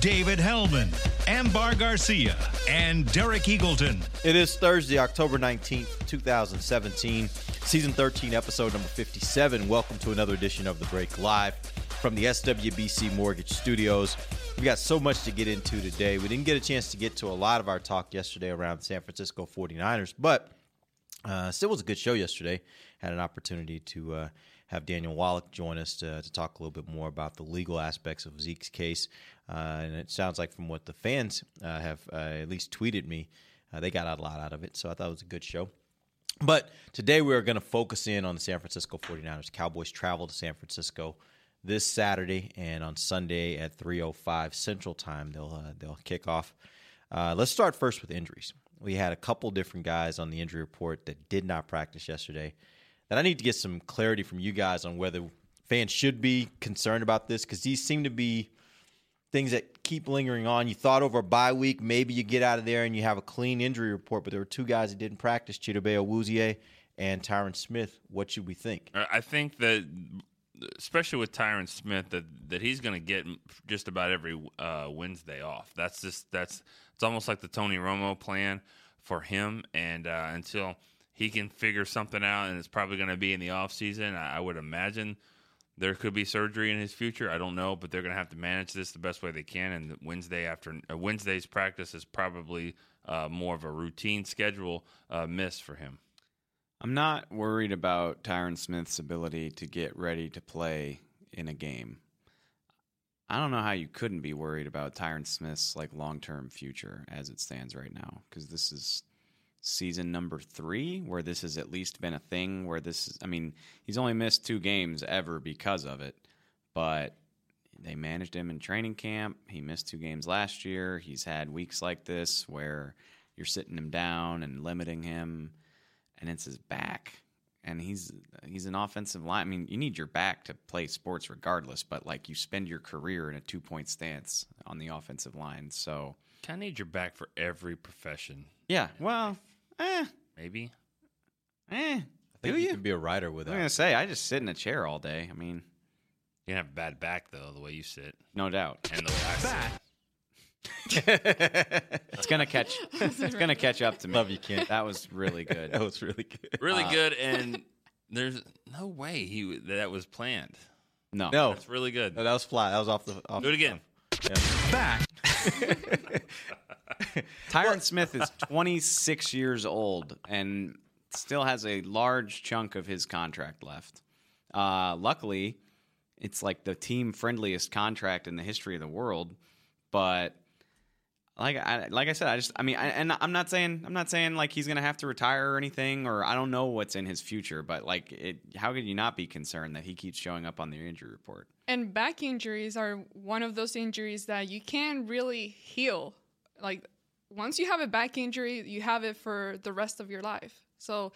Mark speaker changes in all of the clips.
Speaker 1: David Helman, Ambar Garcia, and Derek Eagleton.
Speaker 2: It is Thursday, October 19th, 2017, season 13, episode number 57. Welcome to another edition of The Break Live from the SWBC Mortgage Studios. We got so much to get into today. We didn't get a chance to get to a lot of our talk yesterday around San Francisco 49ers, but uh, still was a good show yesterday. Had an opportunity to uh, have Daniel Wallach join us to, to talk a little bit more about the legal aspects of Zeke's case. Uh, and it sounds like from what the fans uh, have uh, at least tweeted me, uh, they got a lot out of it. So I thought it was a good show. But today we are going to focus in on the San Francisco 49ers. Cowboys travel to San Francisco this Saturday and on Sunday at 3:05 Central Time. They'll uh, they'll kick off. Uh, let's start first with injuries. We had a couple different guys on the injury report that did not practice yesterday. That I need to get some clarity from you guys on whether fans should be concerned about this because these seem to be things that keep lingering on. You thought over a bye week, maybe you get out of there and you have a clean injury report, but there were two guys that didn't practice, Chidobe Awuzie and Tyron Smith. What should we think?
Speaker 3: I I think that, especially with Tyron Smith, that that he's going to get just about every uh, Wednesday off. That's just that's it's almost like the Tony Romo plan for him. And uh, until he can figure something out, and it's probably going to be in the off season, I, I would imagine there could be surgery in his future. I don't know, but they're going to have to manage this the best way they can. And Wednesday after uh, Wednesday's practice is probably uh, more of a routine schedule uh, miss for him.
Speaker 4: I'm not worried about Tyron Smith's ability to get ready to play in a game. I don't know how you couldn't be worried about Tyron Smith's like long-term future as it stands right now because this is season number 3 where this has at least been a thing where this is I mean, he's only missed 2 games ever because of it, but they managed him in training camp. He missed 2 games last year. He's had weeks like this where you're sitting him down and limiting him and it's his back and he's he's an offensive line. I mean, you need your back to play sports regardless, but like you spend your career in a two point stance on the offensive line. So
Speaker 3: Kind of need your back for every profession,
Speaker 4: yeah, well, eh,
Speaker 3: maybe.
Speaker 4: eh.
Speaker 2: I think
Speaker 4: Do
Speaker 2: you
Speaker 4: you?
Speaker 2: can be a writer with
Speaker 4: I'm gonna say I just sit in a chair all day. I mean,
Speaker 3: You have a bad back though, the way you sit
Speaker 4: no doubt.
Speaker 3: and the way I sit.
Speaker 4: It's gonna catch. It's gonna catch up to me.
Speaker 2: Love you, Kent.
Speaker 4: That was really good.
Speaker 2: That was really good.
Speaker 3: Really good, and there's no way he that was planned.
Speaker 4: No,
Speaker 2: No,
Speaker 3: it's really good.
Speaker 2: no, that was flat. That was off the. Off
Speaker 3: Do it again.
Speaker 1: Back
Speaker 4: Tyron Smith is 26 years old and still has a large chunk of his contract left. Uh, luckily, it's like the team friendliest contract in the history of the world. But like I like I said, I just I mean, I, and I'm not saying I'm not saying like he's gonna have to retire or anything, or I don't know what's in his future. But like, it, how could you not be concerned that he keeps showing up on the injury report?
Speaker 5: And back injuries are one of those injuries that you can't really heal. Like once you have a back injury, you have it for the rest of your life. So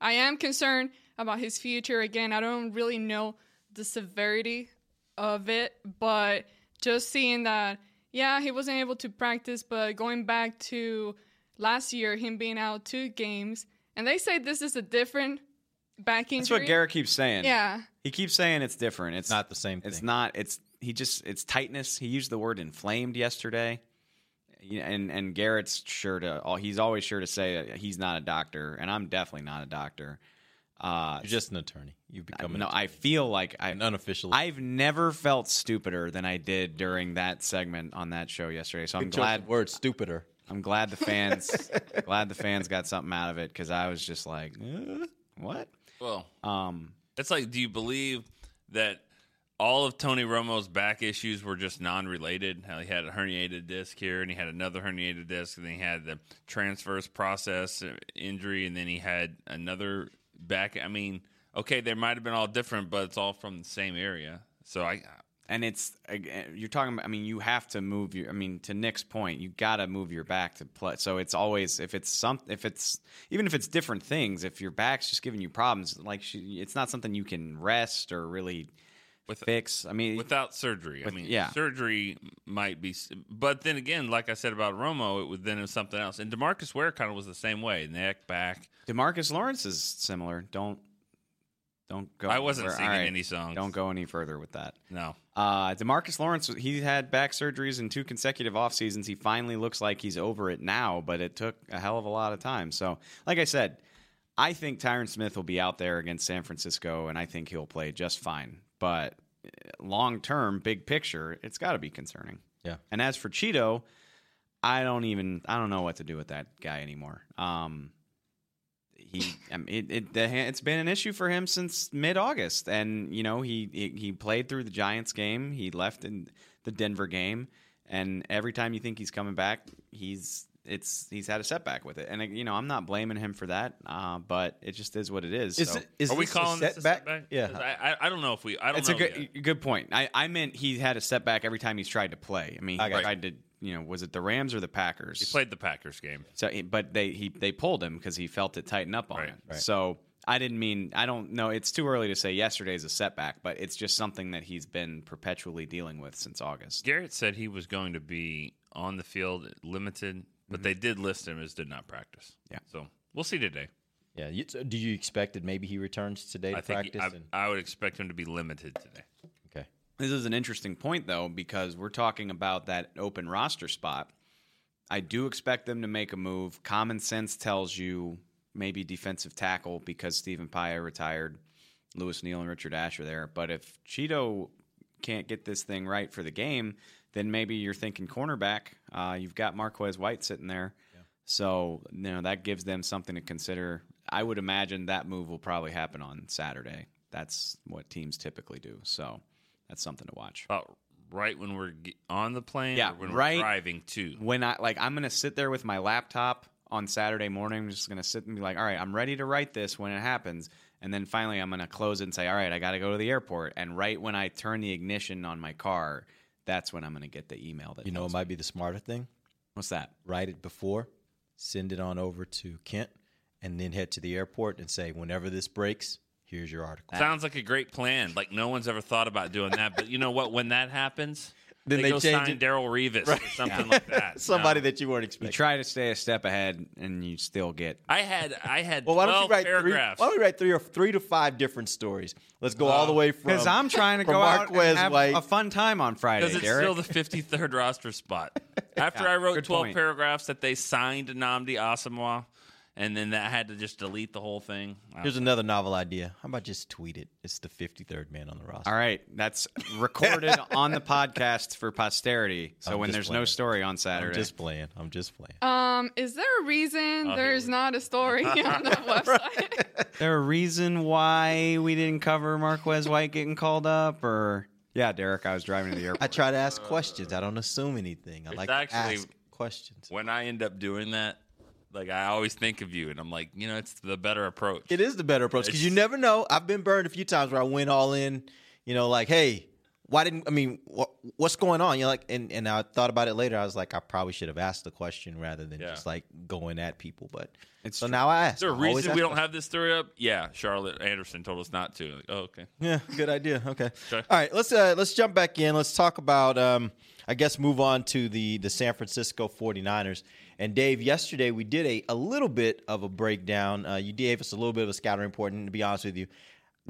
Speaker 5: I am concerned about his future. Again, I don't really know the severity of it, but just seeing that, yeah, he wasn't able to practice, but going back to last year, him being out two games, and they say this is a different back injury.
Speaker 4: That's what Garrett keeps saying.
Speaker 5: Yeah.
Speaker 4: He keeps saying it's different. It's
Speaker 2: not the same
Speaker 4: It's not. It's he just it's tightness. He used the word inflamed yesterday. And and Garrett's sure to. He's always sure to say that he's not a doctor, and I'm definitely not a doctor. Uh,
Speaker 2: You're just an attorney. You've become an
Speaker 4: no,
Speaker 2: attorney.
Speaker 4: I feel like I
Speaker 2: an unofficial.
Speaker 4: I've never felt stupider than I did during that segment on that show yesterday. So I'm
Speaker 2: Good choice
Speaker 4: glad
Speaker 2: of word stupider.
Speaker 4: I'm glad the fans glad the fans got something out of it because I was just like, uh, what?
Speaker 3: Well,
Speaker 4: Um,
Speaker 3: it's like, do you believe that all of Tony Romo's back issues were just non-related? How he had a herniated disc here, and he had another herniated disc, and then he had the transverse process uh, injury, and then he had another back. I mean, okay, they might have been all different, but it's all from the same area. So I,
Speaker 4: and it's ag- eh, you're talking about. I mean, you have to move your. I mean, to Nick's point, you got to move your back to play. So it's always if it's some if it's even if it's different things. If your back's just giving you problems, like she, it's not something you can rest or really
Speaker 3: With-
Speaker 4: fix. I mean,
Speaker 3: without surgery.
Speaker 4: With-
Speaker 3: I mean,
Speaker 4: yeah.
Speaker 3: surgery might be, but then again, like I said about Romo, it was then it was something else. And Demarcus Ware kind of was the same way, neck, back.
Speaker 4: Demarcus Lawrence is similar. Don't don't go.
Speaker 3: I wasn't
Speaker 4: anywhere.
Speaker 3: singing
Speaker 4: right.
Speaker 3: any songs.
Speaker 4: Don't go any further with that.
Speaker 3: No,
Speaker 4: Uh, Demarcus Lawrence, he had back surgeries in two consecutive off seasons. He finally looks like he's over it now, but it took a hell of a lot of time. So, like I said, I think Tyron Smith will be out there against San Francisco, and I think he'll play just fine. But long term, big picture, it's got to be concerning.
Speaker 2: Yeah.
Speaker 4: And as for Chido, I don't even I don't know what to do with that guy anymore. Um, he I mean, it it it's been an issue for him since mid August, and you know he, he he played through the Giants game, he left in the Denver game, and every time you think he's coming back, he's it's he's had a setback with it, and you know I'm not blaming him for that, uh, but it just is what it is.
Speaker 2: Is
Speaker 4: so.
Speaker 2: it, is
Speaker 3: are we
Speaker 2: this a
Speaker 3: calling this a
Speaker 2: setback?
Speaker 3: setback?
Speaker 2: Yeah.
Speaker 3: 'Cause I, I, I don't know if we. I don't
Speaker 4: it's
Speaker 3: know.
Speaker 4: a good
Speaker 3: yet.
Speaker 4: good point. I, I meant he had a setback every time he's tried to play. I mean, he
Speaker 2: I got you.
Speaker 4: tried to you know was it the Rams or the Packers?
Speaker 3: He played the Packers game.
Speaker 4: So, but they he they pulled him because he felt it tighten up on
Speaker 3: Right,
Speaker 4: it.
Speaker 2: right.
Speaker 4: So I didn't mean I don't know. It's too early to say yesterday is a setback, but it's just something that he's been perpetually dealing with since August.
Speaker 3: Garrett said he was going to be on the field, limited, but mm-hmm. they did list him as did not practice.
Speaker 4: Yeah.
Speaker 3: So we'll see today.
Speaker 2: Yeah. You, do you expect that maybe he returns today to
Speaker 3: I think he-
Speaker 2: practice?
Speaker 3: I,
Speaker 2: and,
Speaker 3: I would expect him to be limited today.
Speaker 4: This is an interesting point though because we're talking about that open roster spot. I do expect them to make a move. Common sense tells you maybe defensive tackle because Stephen Paea retired, Lewis Neal and Richard Asher there. But if Chido can't get this thing right for the game, then maybe you're thinking cornerback. Uh, you've got Marquez White sitting there, so you know that gives them something to consider. I would imagine that move will probably happen on Saturday. That's what teams typically do. So that's something to watch.
Speaker 3: About right when we're on the plane,
Speaker 4: Yeah,
Speaker 3: or when
Speaker 4: right-
Speaker 3: we're driving to.
Speaker 4: when I like I'm gonna sit there with my laptop on Saturday morning. I'm just gonna sit and be like, all right, I'm ready to write this when it happens. And then finally I'm gonna close it and say, All right, I gotta go to the airport. And right when I turn the ignition on my car, that's when I'm gonna get the email that
Speaker 2: You know, it might
Speaker 4: me.
Speaker 2: be the smarter thing.
Speaker 4: what's that?
Speaker 2: Write it before, send it on over to Kent, and then head to the airport and say, whenever this breaks, here's your article.
Speaker 3: Sounds like a great plan. Like no one's ever thought about doing that. But you know what? When that happens,
Speaker 2: Then
Speaker 3: they,
Speaker 2: they
Speaker 3: go sign. Darrelle Revis or something like that.
Speaker 2: Somebody
Speaker 3: No.
Speaker 2: that you weren't expecting.
Speaker 4: You try to stay a step ahead and you still get
Speaker 3: I had I had
Speaker 2: well, why don't you write three? Why don't we write three or three to five different stories? Let's go all the way from
Speaker 4: because I'm trying to
Speaker 2: from
Speaker 4: go out
Speaker 2: Marquez
Speaker 4: and have
Speaker 2: White.
Speaker 4: a fun time on Friday,
Speaker 3: Because it's
Speaker 4: Derek.
Speaker 3: still the 53rd roster spot. After
Speaker 4: Yeah,
Speaker 3: I wrote 12
Speaker 4: point.
Speaker 3: paragraphs that they signed Nnamdi Asomugha, and then that had to just delete the whole thing. I-
Speaker 2: Here's another novel idea. How about just tweet it? It's the 53rd man on the roster.
Speaker 4: All right, that's recorded on the podcast for posterity. So
Speaker 2: I'm
Speaker 4: when
Speaker 2: just
Speaker 4: there's no story on
Speaker 2: I'm
Speaker 4: Saturday,
Speaker 2: just playing. I'm just playing.
Speaker 5: Um, is there a reason
Speaker 3: Oh,
Speaker 5: there's not a story on the website?
Speaker 4: there a reason why we didn't cover Marquez White getting called up, or yeah, Derek, I was driving to the airport.
Speaker 2: I try to ask questions. I don't assume anything. I like
Speaker 3: actually-
Speaker 2: to ask questions.
Speaker 3: when I end up doing that, like I always think of you, and I'm like, you know, it's the better approach.
Speaker 2: It is the better approach because you never know. I've been burned a few times where I went all in. You know, like, hey, why didn't I mean, what, what's going on? You know, like, and and I thought about it later. I was like, I probably should have asked the question rather than
Speaker 3: Yeah.
Speaker 2: just like going at people. But
Speaker 4: It's
Speaker 2: so
Speaker 4: true.
Speaker 2: now I ask.
Speaker 3: Is there a
Speaker 2: I always
Speaker 3: reason
Speaker 2: ask
Speaker 3: we don't have this story up? Yeah, Charlotte Anderson told us not to. Like, oh, okay.
Speaker 2: Yeah, good idea. Okay.
Speaker 3: Okay.
Speaker 2: All right, let's uh let's jump back in. Let's talk about um I guess move on to the the San Francisco 49ers. And Dave, yesterday we did a, a little bit of a breakdown. Uh, you gave us a little bit of a scouting report, and to be honest with you,
Speaker 4: You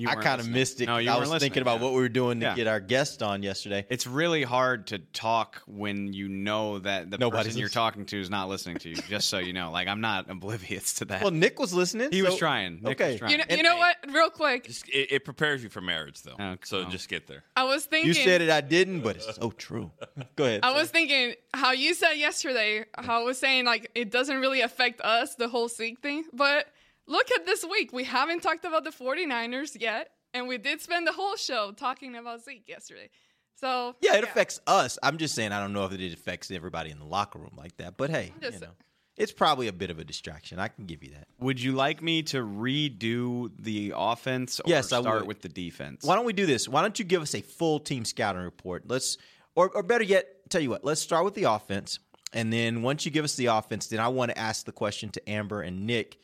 Speaker 2: I kind of missed it.
Speaker 4: No,
Speaker 2: 'cause
Speaker 4: you
Speaker 2: I was thinking about
Speaker 4: yeah.
Speaker 2: what we were doing to
Speaker 4: Yeah.
Speaker 2: get our guest on yesterday.
Speaker 4: It's really hard to talk when you know that the
Speaker 2: Nobody's
Speaker 4: person you're talking to is not listening to you. Just so you know, like I'm not oblivious to that.
Speaker 2: Well, Nick was listening.
Speaker 4: he was trying. Nick
Speaker 2: okay.
Speaker 4: was trying.
Speaker 5: you know, you know what? Real quick,
Speaker 3: Just, it, it prepares you for marriage, though.
Speaker 4: Oh,
Speaker 3: so
Speaker 4: oh.
Speaker 3: just get there.
Speaker 5: I was thinking.
Speaker 2: You said it, I didn't, but it's so true. Go ahead.
Speaker 5: I
Speaker 2: sir.
Speaker 5: was thinking how you said yesterday, how I was saying like it doesn't really affect us, the whole Zeke thing. But look at this week. We haven't talked about the 49ers yet, and we did spend the whole show talking about Zeke yesterday. So
Speaker 2: Yeah, it affects us. I'm just saying I don't know if it affects everybody in the locker room like that. But hey,
Speaker 5: just
Speaker 2: you know, it's probably a bit of a distraction. I can give you that.
Speaker 4: Would you like me to redo the offense or
Speaker 2: Yes, I
Speaker 4: start
Speaker 2: would.
Speaker 4: with the defense?
Speaker 2: Why don't we do this? Why don't you give us a full team scouting report? Let's, or, or better yet, tell you what. Let's start with the offense, and then once you give us the offense, then I want to ask the question to Amber and Nick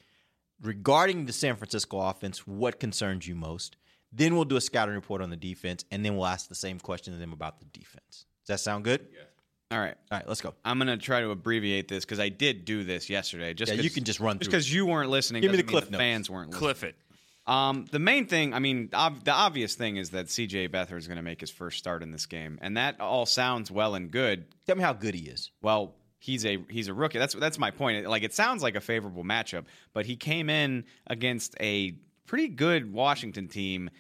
Speaker 2: regarding the San Francisco offense. What concerns you most? Then we'll do a scouting report on the defense, and then we'll ask the same question to them about the defense. Does that sound good?
Speaker 4: All right.
Speaker 2: All right, let's go.
Speaker 4: I'm going to try to abbreviate this because I did do this yesterday. Just
Speaker 2: Yeah,
Speaker 4: 'cause-
Speaker 2: you can just run
Speaker 4: Just
Speaker 2: through it.
Speaker 4: because you weren't listening.
Speaker 2: Give me
Speaker 4: doesn't
Speaker 2: the
Speaker 4: mean
Speaker 2: cliff notes.
Speaker 4: Fans weren't listening.
Speaker 3: Cliff it.
Speaker 4: Um, the main thing, I mean, ob- the obvious thing is that CJ Beathard is going to make his first start in this game, and that all sounds well and good.
Speaker 2: Tell me how good he is.
Speaker 4: Well, he's a he's a rookie. That's that's my point. Like it sounds like a favorable matchup, but he came in against a pretty good Washington team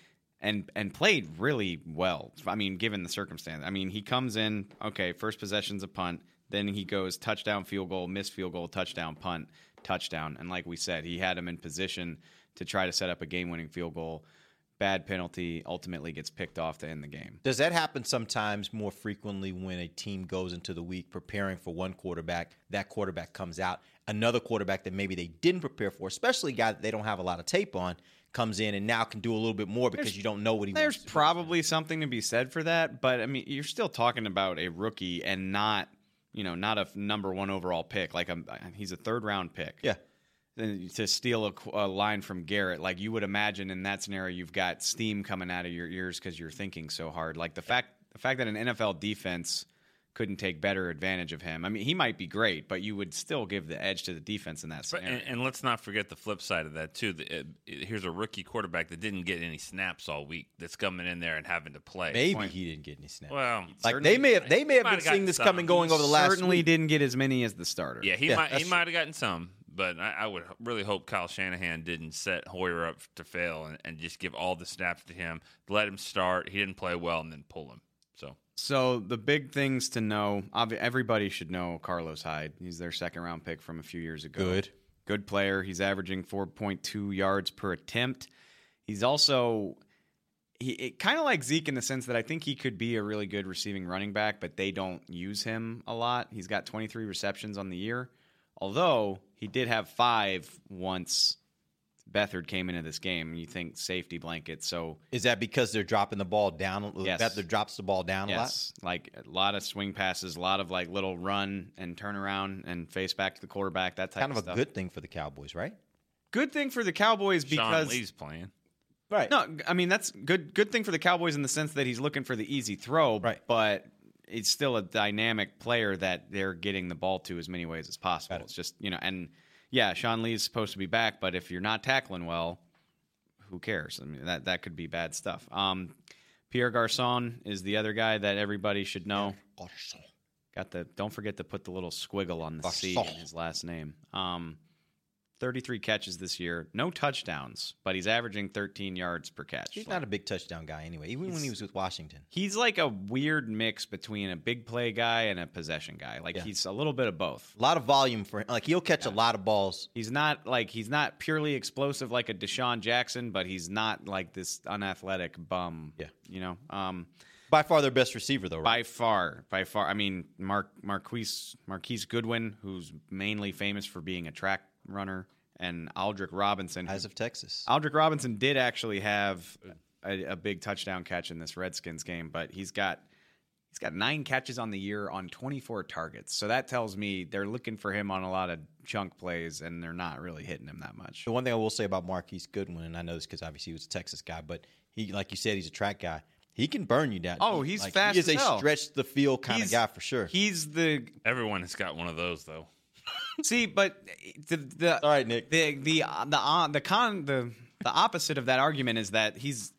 Speaker 4: and and played really well. I mean, given the circumstance. I mean, he comes in, okay, first possession's a punt, then he goes touchdown, field goal, missed field goal, touchdown, punt, touchdown, and like we said, he had him in position to try to set up a game-winning field goal. Bad penalty, ultimately gets picked off to end the game.
Speaker 2: Does that happen sometimes more frequently when a team goes into the week preparing for one quarterback? That quarterback comes out, another quarterback that maybe they didn't prepare for, especially a guy that they don't have a lot of tape on, comes in and now can do a little bit more because you don't know what he
Speaker 4: There's
Speaker 2: wants to do.
Speaker 4: probably something to be said for that, but I mean, you're still talking about a rookie and not, you know, not a number one overall pick. Like a, he's a third round pick.
Speaker 2: Yeah.
Speaker 4: Then to steal a, a line from Garrett, like you would imagine in that scenario, you've got steam coming out of your ears because you're thinking so hard. Like the fact, the fact that an NFL defense couldn't take better advantage of him. I mean, he might be great, but you would still give the edge to the defense in that
Speaker 3: But,
Speaker 4: scenario.
Speaker 3: and, and let's not forget the flip side of that too. The, uh, here's a rookie quarterback that didn't get any snaps all week. That's coming in there and having to play.
Speaker 2: Maybe he didn't get any snaps.
Speaker 3: Well,
Speaker 2: like they may have they may have been seeing this
Speaker 3: some.
Speaker 2: coming going over the last
Speaker 4: Certainly
Speaker 2: week.
Speaker 4: didn't get as many as the starter.
Speaker 3: yeah, he
Speaker 2: Yeah,
Speaker 3: might he might have gotten some, but I, I would really hope Kyle Shanahan didn't set Hoyer up to fail and, and just give all the snaps to him. Let him start. He didn't play well, and then pull him. So
Speaker 4: So the big things to know, everybody should know Carlos Hyde. He's their second round pick from a few years ago.
Speaker 2: Good.
Speaker 4: Good player. He's averaging 4.2 yards per attempt. He's also he kind of like Zeke in the sense that I think he could be a really good receiving running back, but they don't use him a lot. He's got 23 receptions on the year. Although he did have 5 once Beathard came into this game, and you think safety blanket. So
Speaker 2: Is that because they're dropping the ball down?
Speaker 4: Yes.
Speaker 2: Beathard drops the ball down a lot.
Speaker 4: Like a lot of swing passes, a lot of like little run and turn around and face back to the quarterback. That type
Speaker 2: Kind of a
Speaker 4: stuff.
Speaker 2: good thing for the Cowboys, right?
Speaker 4: good thing for the Cowboys
Speaker 3: Sean
Speaker 4: because
Speaker 3: Lee's playing.
Speaker 2: Right.
Speaker 4: no, I mean that's good. Good thing for the Cowboys in the sense that he's looking for the easy throw,
Speaker 2: Right.
Speaker 4: But it's still a dynamic player that they're getting the ball to as many ways as possible.
Speaker 2: It.
Speaker 4: It's just you know, and yeah, Sean Lee is supposed to be back, but if you're not tackling well, who cares? I mean that that could be bad stuff. Um, Pierre Garcon is the other guy that everybody should know. Got the don't forget to put the little squiggle on the C in his last name. Um, 33 catches this year, no touchdowns, but he's averaging 13 yards per catch.
Speaker 2: He's
Speaker 4: Like,
Speaker 2: not a big touchdown guy anyway, even when he was with Washington.
Speaker 4: he's like a weird mix between a big play guy and a possession guy. Like
Speaker 2: Yeah.
Speaker 4: he's a little bit of both.
Speaker 2: A lot of volume for him. Like he'll catch a lot of balls.
Speaker 4: He's not like he's not purely explosive like a DeSean Jackson, but he's not like this unathletic bum.
Speaker 2: Yeah.
Speaker 4: you know. Um,
Speaker 2: By far their best receiver, though, right?
Speaker 4: by far, by far. I mean, Mark Marquise Marquise Goodwin, who's mainly famous for being a track runner, and Aldrick Robinson.
Speaker 2: Eyes of Texas.
Speaker 4: Aldrick Robinson did actually have a, a big touchdown catch in this Redskins game, but he's got he's got nine catches on the year on 24 targets. So that tells me they're looking for him on a lot of chunk plays, and they're not really hitting him that much.
Speaker 2: The one thing I will say about Marquise Goodwin, and I know this because obviously he was a Texas guy, but he, like you said, he's a track guy. He can burn you down.
Speaker 4: Oh, he's
Speaker 2: like,
Speaker 4: fast
Speaker 2: He is
Speaker 4: as
Speaker 2: a
Speaker 4: hell.
Speaker 2: stretch the field kind of guy for sure.
Speaker 4: He's the
Speaker 3: Everyone has got one of those though.
Speaker 4: See, but the the
Speaker 2: All right, Nick.
Speaker 4: the the the uh, the con the the opposite of that argument is that he's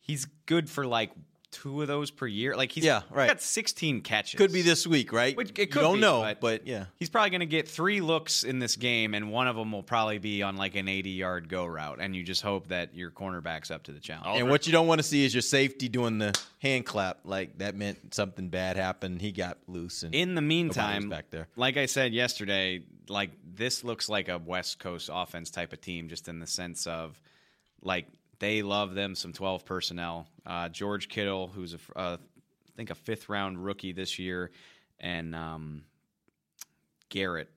Speaker 4: he's good for like two of those per year. Like he's
Speaker 2: Yeah, right.
Speaker 4: got 16 catches.
Speaker 2: Could be this week, right?
Speaker 4: Which it
Speaker 2: you
Speaker 4: could
Speaker 2: don't
Speaker 4: be,
Speaker 2: know,
Speaker 4: but-
Speaker 2: but, yeah.
Speaker 4: He's probably going to get three looks in this game, and one of them will probably be on like an 80 yard go route. And you just hope that your cornerback's up to the challenge.
Speaker 2: And what you don't want to see is your safety doing the hand clap. Like that meant something bad happened. He got loose. And
Speaker 4: In the meantime,
Speaker 2: back there.
Speaker 4: like I said yesterday, like this looks like a West Coast offense type of team, just in the sense of like they love them some 12 personnel. Uh, George Kittle, who's a, uh, I think a fifth round rookie this year, and um, Garrett.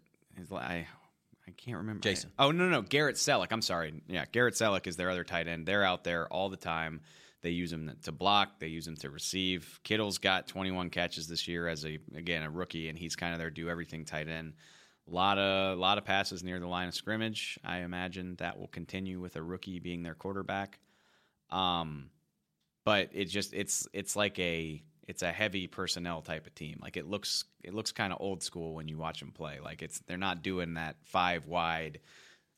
Speaker 4: I I can't remember.
Speaker 2: Jason.
Speaker 4: Oh no, no, Garrett Celek. I'm sorry. Yeah, Garrett Celek is their other tight end. They're out there all the time. They use him to block. They use him to receive. Kittle's got 21 catches this year as a again a rookie, and he's kind of their do everything tight end. A lot of lot of passes near the line of scrimmage. I imagine that will continue with a rookie being their quarterback. Um, but it just it's it's like a it's a heavy personnel type of team. Like it looks it looks kind of old school when you watch them play. Like it's they're not doing that five wide,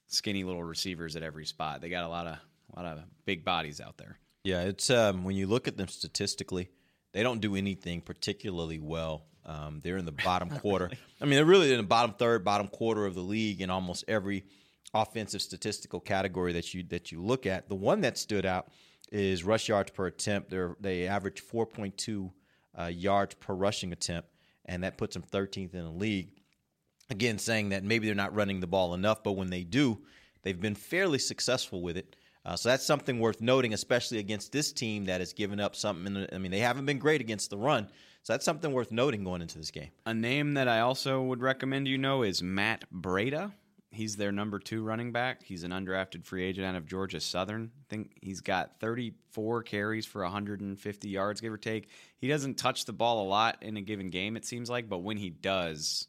Speaker 4: skinny little receivers at every spot. They got a lot of a lot of big bodies out there.
Speaker 2: Yeah, it's um, when you look at them statistically, they don't do anything particularly well. Um, they're in the bottom quarter. I mean, they're really in the bottom third, bottom quarter of the league in almost every offensive statistical category that you that you look at. The one that stood out is rush yards per attempt. They're, they average 4.2 uh, yards per rushing attempt, and that puts them 13th in the league. Again, saying that maybe they're not running the ball enough, but when they do, they've been fairly successful with it. Uh, so that's something worth noting, especially against this team that has given up something. The, I mean, they haven't been great against the run, so that's something worth noting going into this game.
Speaker 4: A name that I also would recommend you know is Matt Breida. He's their number two running back. He's an undrafted free agent out of Georgia Southern. I think he's got 34 carries for 150 yards, give or take. He doesn't touch the ball a lot in a given game, it seems like, but when he does,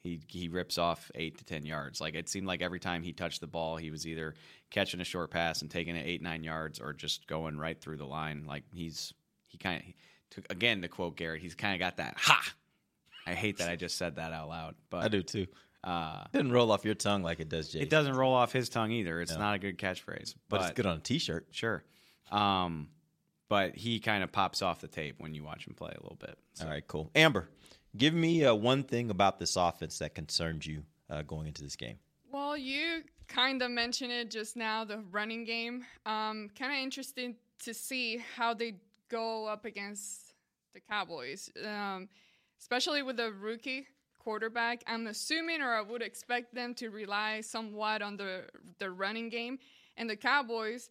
Speaker 4: he he rips off eight to ten yards. Like it seemed like every time he touched the ball, he was either catching a short pass and taking it eight nine yards, or just going right through the line. Like he's he kind of took again to quote Garrett, he's kind of got that ha. I hate that I just said that out loud, but
Speaker 2: I do too.
Speaker 4: Uh,
Speaker 2: Didn't roll off your tongue like it does, Jay.
Speaker 4: it doesn't roll off his tongue either. It's not a good catchphrase,
Speaker 2: but it's good on a T-shirt.
Speaker 4: Sure. Um, but he kind of pops off the tape when you watch him play a little bit. So.
Speaker 2: All right, cool. Amber, give me uh, one thing about this offense that concerns you uh, going into this game.
Speaker 5: Well, you kind of mentioned it just now, the running game. Um, kind of interesting to see how they go up against the Cowboys, um, especially with a rookie quarterback. I'm assuming, or I would expect them to rely somewhat on the the running game. And the Cowboys,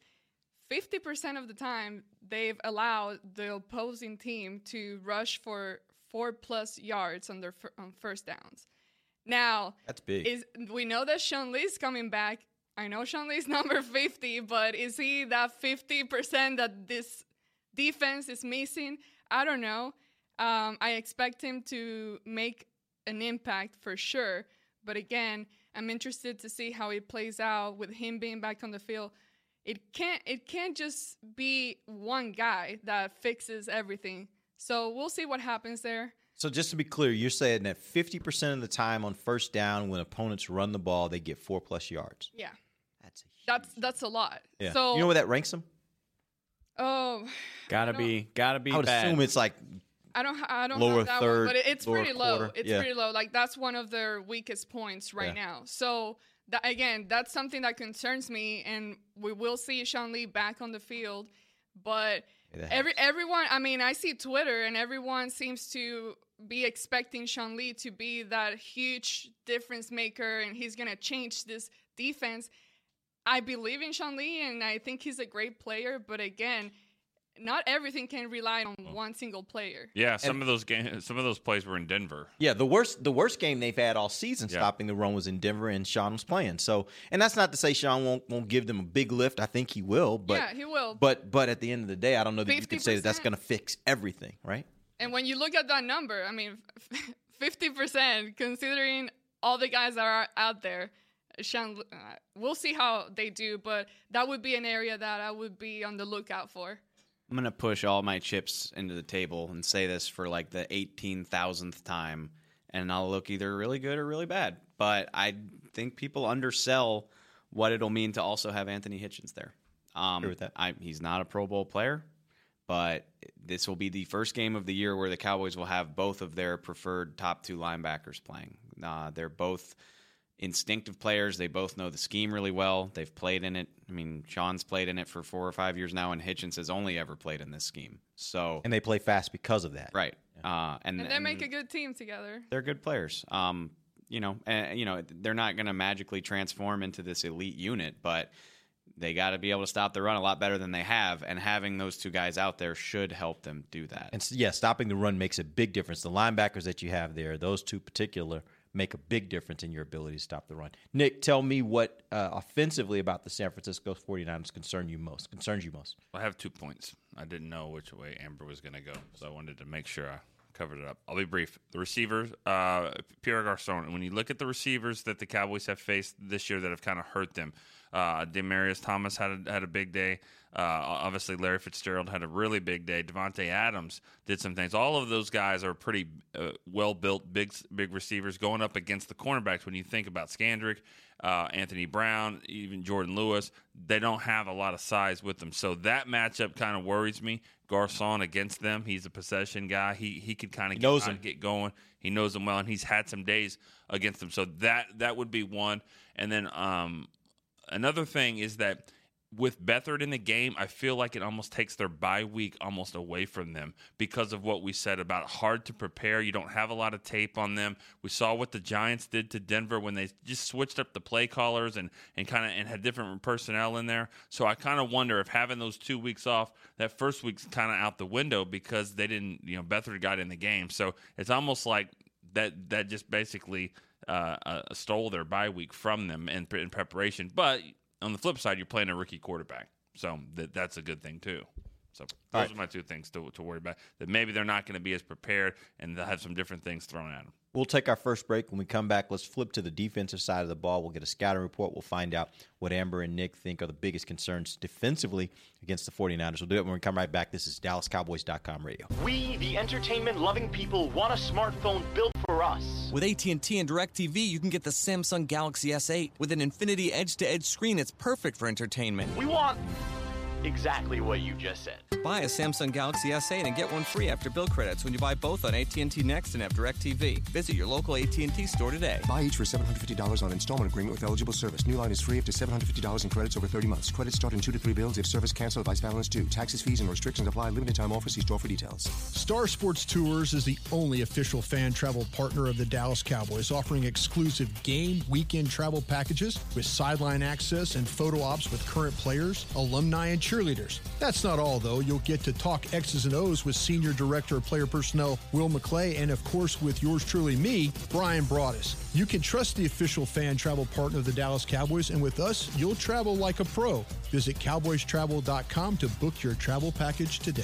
Speaker 5: 50% of the time, they've allowed the opposing team to rush for four plus yards on their on first downs. Now,
Speaker 2: That's big.
Speaker 5: is we know that Sean Lee's coming back. I know Sean Lee's number 50, but is he that 50% that this defense is missing? I don't know. Um, I expect him to make an impact for sure. But again, I'm interested to see how it plays out with him being back on the field. It can't it can't just be one guy that fixes everything. So we'll see what happens there.
Speaker 2: So just to be clear, you're saying that 50% of the time on first down when opponents run the ball, they get four plus yards.
Speaker 5: Yeah.
Speaker 2: That's a huge,
Speaker 5: That's that's a lot.
Speaker 2: yeah.
Speaker 5: So
Speaker 2: you know where that ranks them?
Speaker 5: Oh,
Speaker 4: Gotta be, gotta be
Speaker 2: I would
Speaker 4: bad.
Speaker 2: assume it's like
Speaker 5: I don't I don't
Speaker 2: Lower
Speaker 5: have that
Speaker 2: third,
Speaker 5: one, but it's
Speaker 2: lower
Speaker 5: pretty low. It's
Speaker 2: Yeah.
Speaker 5: pretty low. Like that's one of their weakest points right
Speaker 2: Yeah.
Speaker 5: now. So that, again, that's something that concerns me, and we will see Sean Lee back on the field. But
Speaker 2: that
Speaker 5: every everyone, I mean, I see Twitter, and everyone seems to be expecting Sean Lee to be that huge difference maker, and he's gonna change this defense. I believe in Sean Lee, and I think he's a great player. But again, not everything can rely on oh. one single player.
Speaker 3: Yeah, some of those games, some of those plays were in Denver.
Speaker 2: Yeah, the worst the worst game they've had all season
Speaker 3: Yeah.
Speaker 2: stopping the run was in Denver and Sean was playing. So and that's not to say Sean won't won't give them a big lift. I think he will, but
Speaker 5: yeah, he will.
Speaker 2: but but at the end of the day, I don't know that you could say that that's going to fix everything, right?
Speaker 5: And when you look at that number, I mean, 50%, considering all the guys that are out there, Sean, uh, we'll see how they do, but that would be an area that I would be on the lookout for.
Speaker 4: I'm gonna push all my chips into the table and say this for like the 18,000th time, and I'll look either really good or really bad. But I think people undersell what it'll mean to also have Anthony Hitchens there. Um,
Speaker 2: Agree with that.
Speaker 4: I, he's not a Pro Bowl player, but this will be the first game of the year where the Cowboys will have both of their preferred top two linebackers playing. Uh, they're both instinctive players. They both know the scheme really well. They've played in it. I mean, Sean's played in it for four or five years now, and Hitchens has only ever played in this scheme. So,
Speaker 2: And they play fast because of that.
Speaker 4: right, uh, and,
Speaker 5: And they make a good team together.
Speaker 4: they're good players. Um, you know, and you know they're not going to magically transform into this elite unit, but they got to be able to stop the run a lot better than they have. And having those two guys out there should help them do that.
Speaker 2: And s- yeah, stopping the run makes a big difference. The linebackers that you have there, those two particular make a big difference in your ability to stop the run. Nick, tell me what uh, offensively about the San Francisco 49ers concern you most, concerns you most.
Speaker 3: I have two points. I didn't know which way Amber was going to go, so I wanted to make sure I covered it up. I'll be brief. The receivers, uh, Pierre Garcon. When you look at the receivers that the Cowboys have faced this year that have kind of hurt them, uh, Demaryius Thomas had a, had a big day. Uh, obviously, Larry Fitzgerald had a really big day. Davante Adams did some things. All of those guys are pretty uh, well built, big big receivers going up against the cornerbacks. When you think about Scandrick, uh, Anthony Brown, even Jourdan Lewis, they don't have a lot of size with them. So that matchup kind of worries me. Garcon against them, he's a possession guy. He he could kind of
Speaker 2: knows him.
Speaker 3: get going. He knows them well, and he's had some days against them. So that that would be one. And then um, another thing is that with Beathard in the game, I feel like it almost takes their bye week almost away from them because of what we said about hard to prepare. You don't have a lot of tape on them. We saw what the Giants did to Denver when they just switched up the play callers and, and kind of and had different personnel in there. So I kind of wonder if having those two weeks off, that first week's kind of out the window because they didn't, you know, Beathard got in the game. So it's almost like that that just basically uh, stole their bye week from them in, in preparation. But on the flip side, you're playing a rookie quarterback, so that that's a good thing too. So those
Speaker 2: right.
Speaker 3: are my two things to, to worry about. That maybe they're not going to be as prepared, and they'll have some different things thrown at them.
Speaker 2: We'll take our first break. When we come back, let's flip to the defensive side of the ball. We'll get a scouting report. We'll find out what Amber and Nick think are the biggest concerns defensively against the 49ers. We'll do it when we come right back. This is DallasCowboys.com radio.
Speaker 6: We, the entertainment-loving people, want a smartphone built for us.
Speaker 7: With AT&T and DirecTV, you can get the Samsung Galaxy S8 with an Infinity Edge-to-Edge screen. It's perfect for entertainment.
Speaker 6: We want exactly what you just said.
Speaker 7: Buy a Samsung Galaxy S8 and get one free after bill credits when you buy both on AT&T Next and have DirecTV. Visit your local AT&T store today.
Speaker 8: Buy each for $750 on installment agreement with eligible service. New line is free up to $750 in credits over 30 months. Credits start in two to three bills if service canceled. Vice balance due. Taxes, fees, and restrictions apply. Limited time offer. See store for details.
Speaker 9: Star Sports Tours is the only official fan travel partner of the Dallas Cowboys, offering exclusive game weekend travel packages with sideline access and photo ops with current players, alumni, and cheerleaders. That's not all, though. You'll get to talk X's and O's with Senior Director of Player Personnel Will McClay, and of course with yours truly, me, Brian Broaddus. You can trust the official fan travel partner of the Dallas Cowboys, and with us, you'll travel like a pro. Visit cowboystravel.com to book your travel package today.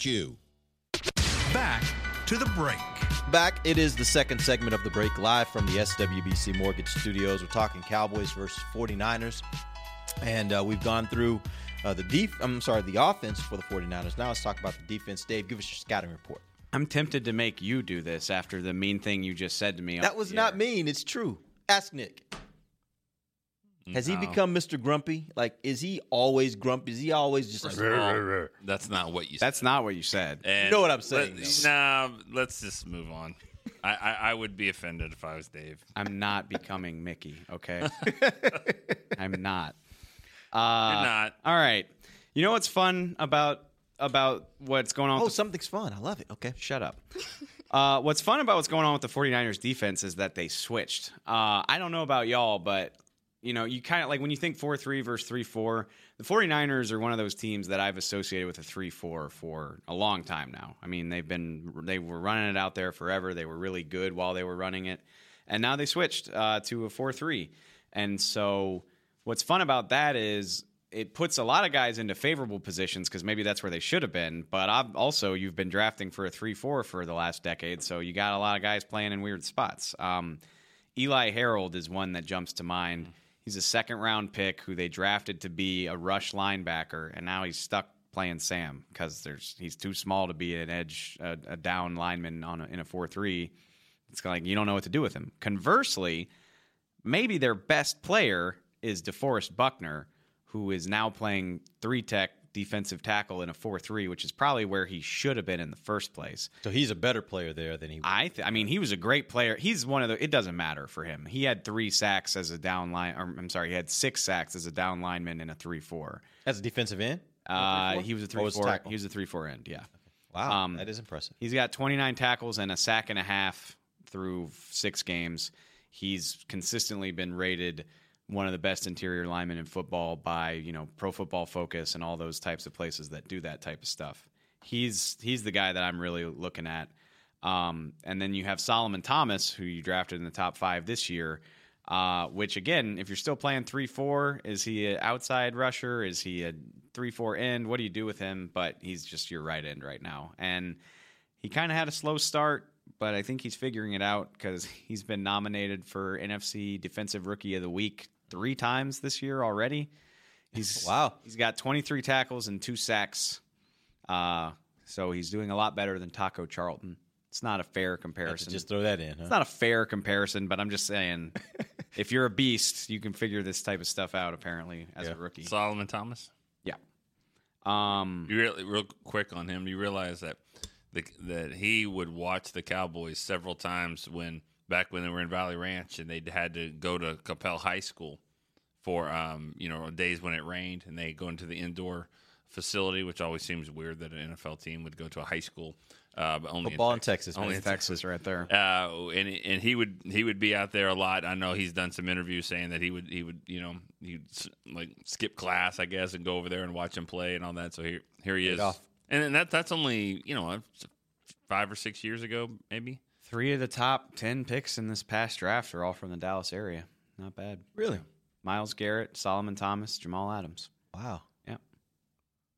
Speaker 10: you.
Speaker 1: Back to the break.
Speaker 2: Back, it is the second segment of the break live from the SWBC Mortgage Studios. We're talking Cowboys versus 49ers. And uh, we've gone through uh, the def- I'm sorry, the offense for the 49ers. Now let's talk about the defense. Dave, give us your scouting report.
Speaker 4: I'm tempted to make you do this after the mean thing you just said to me.
Speaker 2: That was not mean. It's true. Ask Nick. Has he become Mr. Grumpy? Like, is he always grumpy? Is he always just like,
Speaker 3: First of all, that's not what you said.
Speaker 4: That's not what you said.
Speaker 3: And
Speaker 2: You know what I'm saying,
Speaker 3: let- nah, let's just move on. I, I, I would be offended if I was Dave.
Speaker 4: I'm not becoming Mickey, okay? I'm not. Uh,
Speaker 3: You're not.
Speaker 4: All right. You know what's fun about about what's going on?
Speaker 2: oh,
Speaker 4: with the,
Speaker 2: something's fun. I love it. Okay.
Speaker 4: shut up. Uh, what's fun about what's going on with the 49ers defense is that they switched. Uh, I don't know about y'all, but you know, you kind of like when you think 4-3 versus 3-4, the 49ers are one of those teams that I've associated with a 3-4 for a long time now. I mean, they've been they were running it out there forever. They were really good while they were running it. And now they switched uh, to a 4-3. And so what's fun about that is it puts a lot of guys into favorable positions because maybe that's where they should have been. But I've also, you've been drafting for a 3 4 for the last decade. So you got a lot of guys playing in weird spots. Um, Eli Harold is one that jumps to mind. He's a second round pick who they drafted to be a rush linebacker, and now he's stuck playing Sam because there's he's too small to be an edge, a, a down lineman on a, in a four three. It's like you don't know what to do with him. Conversely, maybe their best player is DeForest Buckner, who is now playing three tech defensive tackle in a four three, which is probably where he should have been in the first place.
Speaker 2: So he's a better player there than he.
Speaker 4: I th- I mean, he was a great player. He's one of the. It doesn't matter for him. He had three sacks as a down line. Or, I'm sorry, he had six sacks as a down lineman in a three four.
Speaker 2: As a defensive end.
Speaker 4: Uh, he was a 3-4.
Speaker 2: tackle?
Speaker 4: He was a three four end. Yeah.
Speaker 2: Wow,
Speaker 4: Um,
Speaker 2: that is impressive.
Speaker 4: He's got 29 tackles and a sack and a half through six games. He's consistently been rated one of the best interior linemen in football by you know Pro Football Focus and all those types of places that do that type of stuff. He's he's the guy that I'm really looking at. Um, and then you have Solomon Thomas, who you drafted in the top five this year. Uh, which again, if you're still playing three four, is he an outside rusher? Is he a three four end? What do you do with him? But he's just your right end right now, and he kind of had a slow start, but I think he's figuring it out because he's been nominated for NFC Defensive Rookie of the Week three times this year already. He's
Speaker 2: wow.
Speaker 4: He's got 23 tackles and two sacks, uh, so he's doing a lot better than Taco Charlton. It's not a fair comparison.
Speaker 2: just throw that in. Huh?
Speaker 4: It's not a fair comparison, but I'm just saying, if you're a beast, you can figure this type of stuff out. Apparently, as a rookie.
Speaker 3: Solomon Thomas.
Speaker 4: Yeah. Um,
Speaker 3: you really, real quick on him. You realize that the, that he would watch the Cowboys several times when back when they were in Valley Ranch and they had to go to Coppell High School for um, you know days when it rained and they go into the indoor facility, which always seems weird that an NFL team would go to a high school. Uh, but only
Speaker 2: Football
Speaker 3: in
Speaker 2: Texas,
Speaker 3: only in
Speaker 4: Texas, right there.
Speaker 3: uh, and and he would he would be out there a lot. I know he's done some interviews saying that he would he would you know he'd like skip class I guess and go over there and watch him play and all that. So here here he
Speaker 2: Paid
Speaker 3: is, and then that that's only you know five or six years ago maybe.
Speaker 4: Three of the top 10 picks in this past draft are all from the Dallas area. Not bad.
Speaker 2: Really?
Speaker 4: Myles Garrett, Solomon Thomas, Jamal Adams.
Speaker 2: Wow.
Speaker 4: Yep.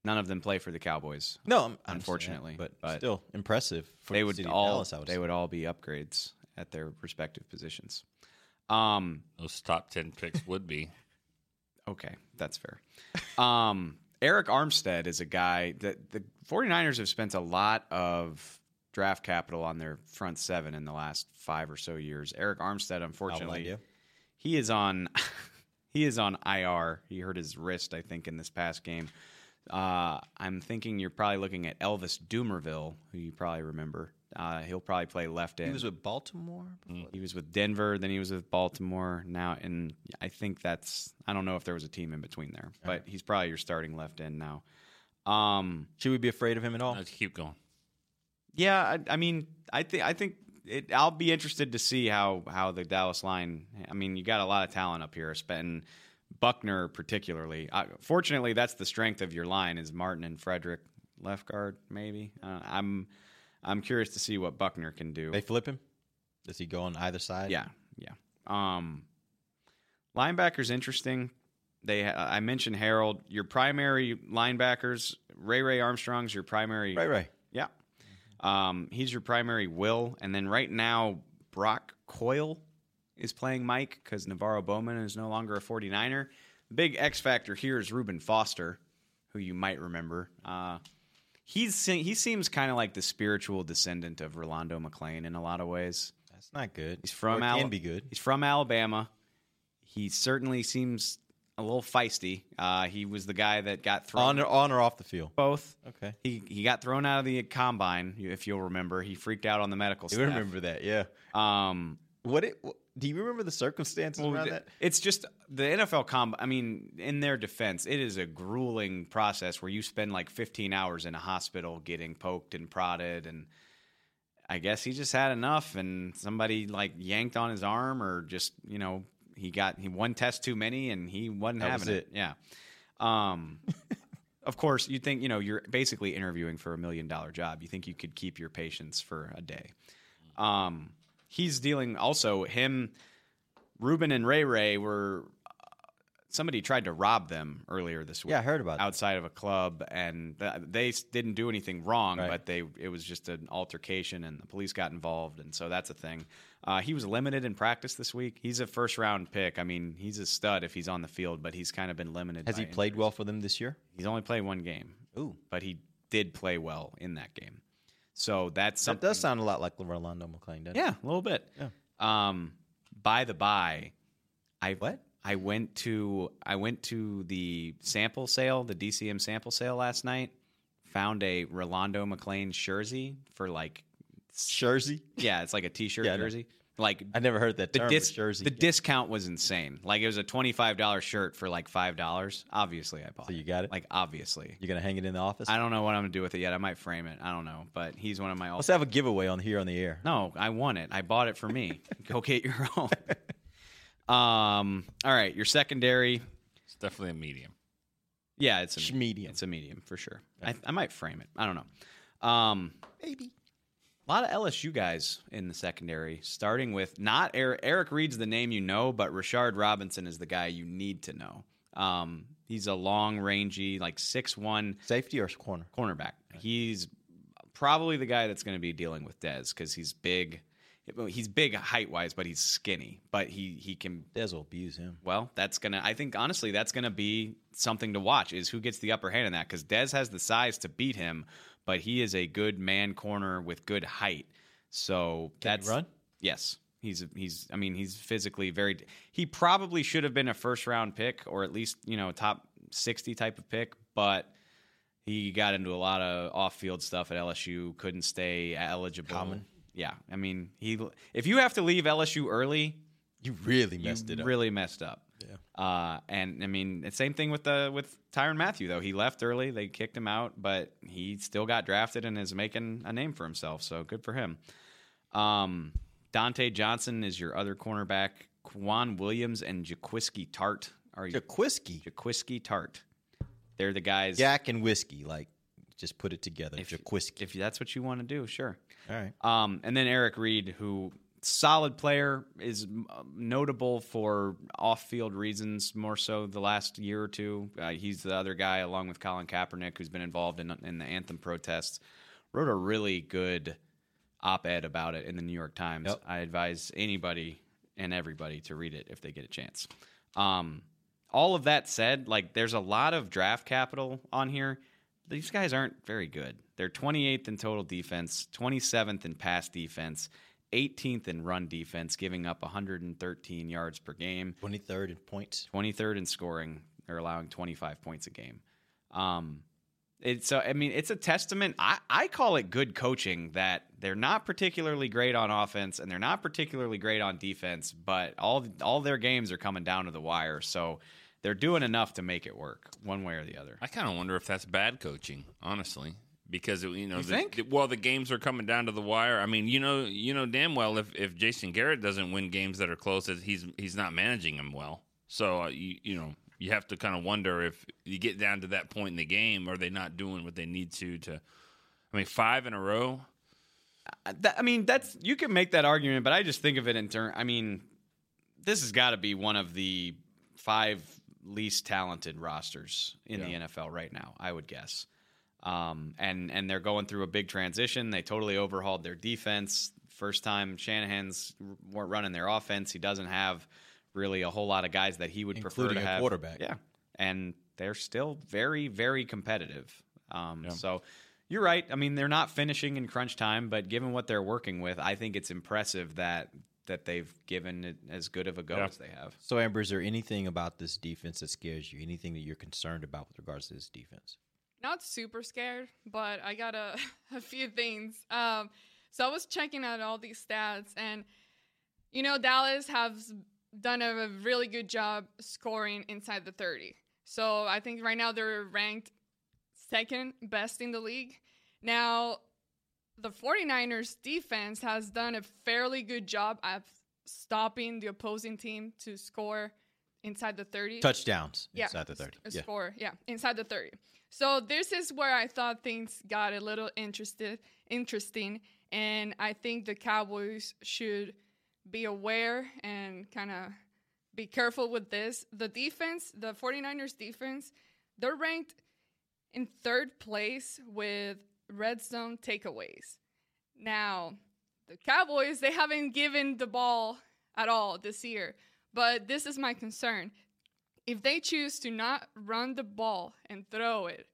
Speaker 4: None of them play for the Cowboys.
Speaker 2: No, I'm- I understand
Speaker 4: unfortunately,
Speaker 2: that, but still impressive for
Speaker 4: they
Speaker 2: the
Speaker 4: would
Speaker 2: city of
Speaker 4: all
Speaker 2: Dallas, I would
Speaker 4: they
Speaker 2: say.
Speaker 4: would all be upgrades at their respective positions. Um,
Speaker 3: Those top ten picks would be.
Speaker 4: Okay, that's fair. Um, Arik Armstead is a guy that the 49ers have spent a lot of draft capital on their front seven in the last five or so years. Arik Armstead, unfortunately,
Speaker 2: idea.
Speaker 4: he is on he is on IR. He hurt his wrist, I think, in this past game. Uh, I'm thinking you're probably looking at Elvis Dumervil, who you probably remember. Uh, he'll probably play left end.
Speaker 2: He was with Baltimore.
Speaker 4: He was with Denver, then he was with Baltimore. Now, and I think that's I don't know if there was a team in between there, but he's probably your starting left end now. Um,
Speaker 2: Should we be afraid of him at all?
Speaker 3: Let's keep going.
Speaker 4: Yeah, I, I mean, I think I think it, I'll be interested to see how how the Dallas line. I mean, you got a lot of talent up here, and Buckner particularly. Uh, fortunately, that's the strength of your line is Martin and Frederick left guard. Maybe uh, I'm I'm curious to see what Buckner can do.
Speaker 2: They flip him. Does he go on either side?
Speaker 4: Yeah, yeah. Um, linebackers interesting. They I mentioned Harold. Your primary linebackers, Ray Ray Armstrong's your primary.
Speaker 2: Ray Ray.
Speaker 4: Yeah. Um, he's your primary will, and then right now Brock Coyle is playing Mike because NaVorro Bowman is no longer a 49er. The big X factor here is Reuben Foster, who you might remember. Uh, he's he seems kind of like the spiritual descendant of Rolando McClain in a lot of ways.
Speaker 2: That's not good.
Speaker 4: He's from
Speaker 2: Or it
Speaker 4: Ala-
Speaker 2: can be good.
Speaker 4: He's from Alabama. He certainly seems a little feisty. Uh, he was the guy that got thrown
Speaker 2: On or, on or off the field?
Speaker 4: both.
Speaker 2: Okay.
Speaker 4: He he got thrown out of the combine, if you'll remember. He freaked out on the medical
Speaker 2: You
Speaker 4: staff.
Speaker 2: remember that? Yeah.
Speaker 4: Um,
Speaker 2: What it? What, do you remember the circumstances
Speaker 4: well,
Speaker 2: around that?
Speaker 4: it's just the NFL comb. I mean, in their defense, it is a grueling process where you spend like 15 hours in a hospital getting poked and prodded, and I guess he just had enough, and somebody like yanked on his arm, or just you know he got he one test too many, and he wasn't
Speaker 2: That was
Speaker 4: having
Speaker 2: it.
Speaker 4: Yeah. Um. Of course, you think you know you're basically interviewing for a million dollar job. You think you could keep your patients for a day. Um, he's dealing also him. Ruben and Ray Ray were somebody tried to rob them earlier this week.
Speaker 2: Yeah, I heard about that.
Speaker 4: outside of a club, and th- they didn't do anything wrong,
Speaker 2: Right.
Speaker 4: but they it was just an altercation, and the police got involved, and so that's a thing. Uh, he was limited in practice this week. He's a first round pick. I mean, he's a stud if he's on the field, but he's kind of been limited.
Speaker 2: Has he played
Speaker 4: injuries.
Speaker 2: well for them this year?
Speaker 4: He's only played one game.
Speaker 2: Ooh.
Speaker 4: but he did play well in that game. So that's
Speaker 2: That
Speaker 4: something.
Speaker 2: does sound a lot like Rolando McClain, doesn't it?
Speaker 4: Yeah, a little bit.
Speaker 2: Yeah.
Speaker 4: Um, by the by, I
Speaker 2: What?
Speaker 4: I went to I went to the sample sale, the DCM sample sale last night. Found a Rolando McClain jersey for like
Speaker 2: Jersey?
Speaker 4: yeah, it's like a t-shirt
Speaker 2: Yeah,
Speaker 4: jersey. Like
Speaker 2: I never heard that
Speaker 4: the
Speaker 2: term.
Speaker 4: dis-
Speaker 2: jersey.
Speaker 4: the discount was insane. Like it was a twenty five dollar shirt for like five dollars. Obviously, I bought.
Speaker 2: So you got it?
Speaker 4: Like obviously,
Speaker 2: You're gonna hang it in the office?
Speaker 4: I don't know what I'm gonna do with it yet. I might frame it. I don't know, but he's one of my.
Speaker 2: All let's have a giveaway on here on the air.
Speaker 4: No, I won it. I bought it for me. Go get your own. um. All right, your secondary.
Speaker 3: It's definitely a medium.
Speaker 4: Yeah, it's a
Speaker 2: Sh- medium.
Speaker 4: It's a medium for sure. I, I might frame it. I don't know. Um, Maybe. A lot of LSU guys in the secondary, starting with not Eric, Eric Reid's the name you know, but Rashard Robinson is the guy you need to know. Um, he's a long, rangy, like six one
Speaker 2: Safety or corner?
Speaker 4: cornerback. He's probably the guy that's going to be dealing with Dez because he's big. He's big height wise, but he's skinny. But he he can
Speaker 2: Dez will abuse him.
Speaker 4: well, that's gonna. I think honestly, that's gonna be something to watch. Is who gets the upper hand in that? Because Dez has the size to beat him, but he is a good man corner with good height. So
Speaker 2: Can
Speaker 4: that's
Speaker 2: run?
Speaker 4: Yes, he's he's. I mean, he's physically very. He probably should have been a first round pick or at least you know top sixty type of pick, but. He got into a lot of off-field stuff at LSU. Couldn't stay eligible.
Speaker 2: Common.
Speaker 4: Yeah, I mean, he. If you have to leave LSU early,
Speaker 2: You really messed
Speaker 4: you
Speaker 2: it up.
Speaker 4: really messed up.
Speaker 2: Yeah.
Speaker 4: Uh, and I mean, the same thing with the with Tyrann Mathieu though. He left early. They kicked him out, but he still got drafted and is making a name for himself. So good for him. Um, Dontae Johnson is your other cornerback. K'Waun Williams and Jaquiski Tartt are you
Speaker 2: Jaquiski.
Speaker 4: Jaquiski Tartt. They're the guys.
Speaker 2: Jack and whiskey, like just put it together.
Speaker 4: If,
Speaker 2: Jaquiski.
Speaker 4: if that's what you want to do, sure.
Speaker 2: All right.
Speaker 4: Um, and then Eric Reid, who solid player, is notable for off-field reasons more so the last year or two. Uh, he's the other guy, along with Colin Kaepernick, who's been involved in in the anthem protests. Wrote a really good op-ed about it in the New York Times.
Speaker 2: Yep.
Speaker 4: I advise anybody and everybody to read it if they get a chance. Um, all of that said, like there's a lot of draft capital on here. These guys aren't very good. They're 28th in total defense, 27th in pass defense, 18th in run defense, giving up 113 yards per game,
Speaker 2: 23rd in points.
Speaker 4: 23rd in scoring. They're allowing 25 points a game. Um, it's so I mean it's a testament. I, I call it good coaching that they're not particularly great on offense and they're not particularly great on defense, but all all their games are coming down to the wire. So they're doing enough to make it work one way or the other.
Speaker 3: I kind of wonder if that's bad coaching, honestly, because it, you know,
Speaker 4: You
Speaker 3: the,
Speaker 4: think?
Speaker 3: the- well, the games are coming down to the wire. I mean, you know, you know damn well if, if Jason Garrett doesn't win games that are close, that he's he's not managing them well. So uh, you you know you have to kind of wonder if you get down to that point in the game, are they not doing what they need to to? I mean, five in a row.
Speaker 4: I mean, that's you can make that argument, but I just think of it in turn. I mean, this has got to be one of the five least talented rosters in the NFL right now. I would guess. Um, and and they're going through a big transition. They totally overhauled their defense. First time Shanahan's r- running their offense. He doesn't have really a whole lot of guys that he would prefer to
Speaker 2: a
Speaker 4: have.
Speaker 2: quarterback.
Speaker 4: Yeah, and they're still very very competitive. Um, So you're right. I mean, they're not finishing in crunch time, but given what they're working with, I think it's impressive that that they've given it as good of a go
Speaker 3: Yeah.
Speaker 4: as they have.
Speaker 2: So, Amber, is there anything about this defense that scares you? Anything that you're concerned about with regards to this defense?
Speaker 5: not super scared, but I got a, a few things. Um, so I was checking out all these stats, and you know Dallas has done a really good job scoring inside the 30. So I think right now they're ranked second best in the league. Now, the 49ers defense has done a fairly good job at stopping the opposing team to score inside the 30.
Speaker 2: Touchdowns
Speaker 5: Yeah,
Speaker 2: inside the 30.
Speaker 5: a
Speaker 2: Yeah.
Speaker 5: score. Yeah, inside the 30. So this is where I thought things got a little interested, interesting, and I think the Cowboys should be aware and kind of be careful with this. The defense, the 49ers defense, they're ranked in third place with red zone takeaways. Now, the Cowboys, they haven't given the ball at all this year. But this is my concern. If they choose to not run the ball and throw it,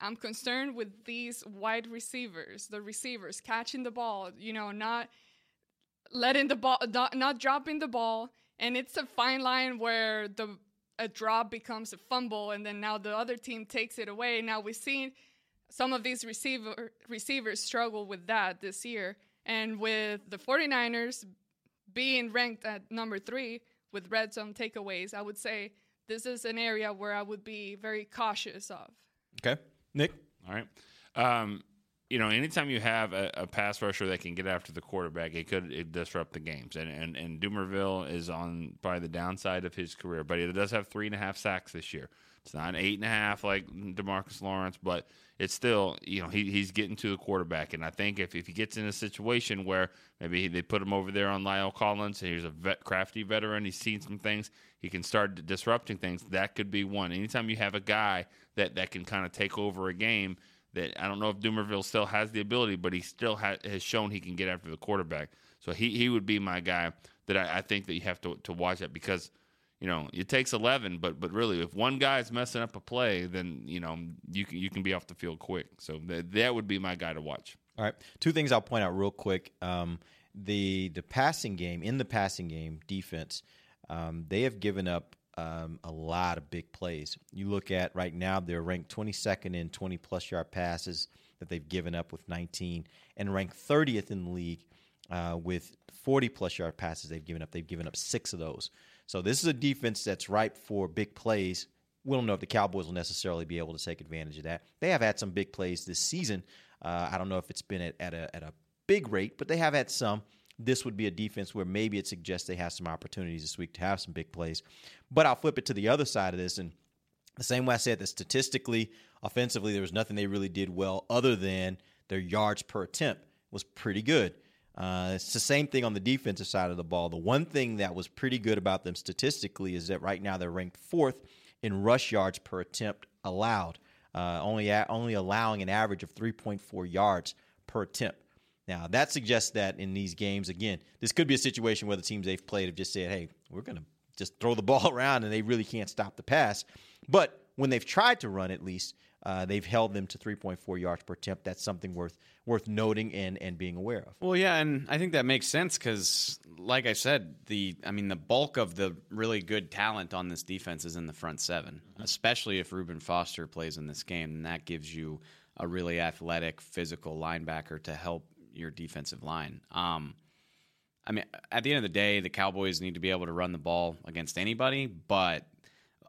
Speaker 5: I'm concerned with these wide receivers, the receivers catching the ball, you know, not letting the ball, not dropping the ball. And it's a fine line where the a drop becomes a fumble, and then now the other team takes it away. Now we've seen some of these receiver receivers struggle with that this year, and with the 49ers being ranked at number three with red zone takeaways, I would say this is an area where I would be very cautious of.
Speaker 2: Okay, Nick.
Speaker 3: All right. Um, you know, anytime you have a, a, pass rusher that can get after the quarterback, it could it disrupt the games. And, and and Dumervil is on probably the downside of his career, but he does have three and a half sacks this year. It's not an eight and a half like DeMarcus Lawrence, but it's still you know he, he's getting to the quarterback. And I think if, if he gets in a situation where maybe they put him over there on La'el Collins, and he's a vet, crafty veteran, he's seen some things, he can start disrupting things. That could be one. Anytime you have a guy that that can kind of take over a game that I don't know if Dumervil still has the ability, but he still ha- has shown he can get after the quarterback. So he, he would be my guy that I, I think that you have to, to watch that because you know it takes eleven, but but really if one guy is messing up a play, then you know you can you can be off the field quick. So th- that would be my guy to watch.
Speaker 2: All right, two things I'll point out real quick. Um, the the passing game in the passing game defense, um, they have given up um, a lot of big plays. You look at right now, they're ranked 22nd in 20 plus yard passes that they've given up with 19, and ranked 30th in the league uh, with 40 plus yard passes they've given up. They've given up six of those. So this is a defense that's ripe for big plays. We don't know if the Cowboys will necessarily be able to take advantage of that. They have had some big plays this season. Uh, I don't know if it's been at, at, a, at a big rate, but they have had some this would be a defense where maybe it suggests they have some opportunities this week to have some big plays. But I'll flip it to the other side of this. And the same way I said that statistically, offensively, there was nothing they really did well other than their yards per attempt was pretty good. Uh, it's the same thing on the defensive side of the ball. The one thing that was pretty good about them statistically is that right now they're ranked fourth in rush yards per attempt allowed, uh, only only allowing an average of 3.4 yards per attempt. Now, that suggests that in these games, again, this could be a situation where the teams they've played have just said, hey, we're going to just throw the ball around and they really can't stop the pass. But when they've tried to run, at least, uh, they've held them to 3.4 yards per attempt. That's something worth worth noting and, and being aware of.
Speaker 4: Well, yeah, and I think that makes sense because, like I said, the I mean the bulk of the really good talent on this defense is in the front 7 mm-hmm. especially if Reuben Foster plays in this game, and that gives you a really athletic, physical linebacker to help your defensive line. Um, I mean, at the end of the day, the Cowboys need to be able to run the ball against anybody, but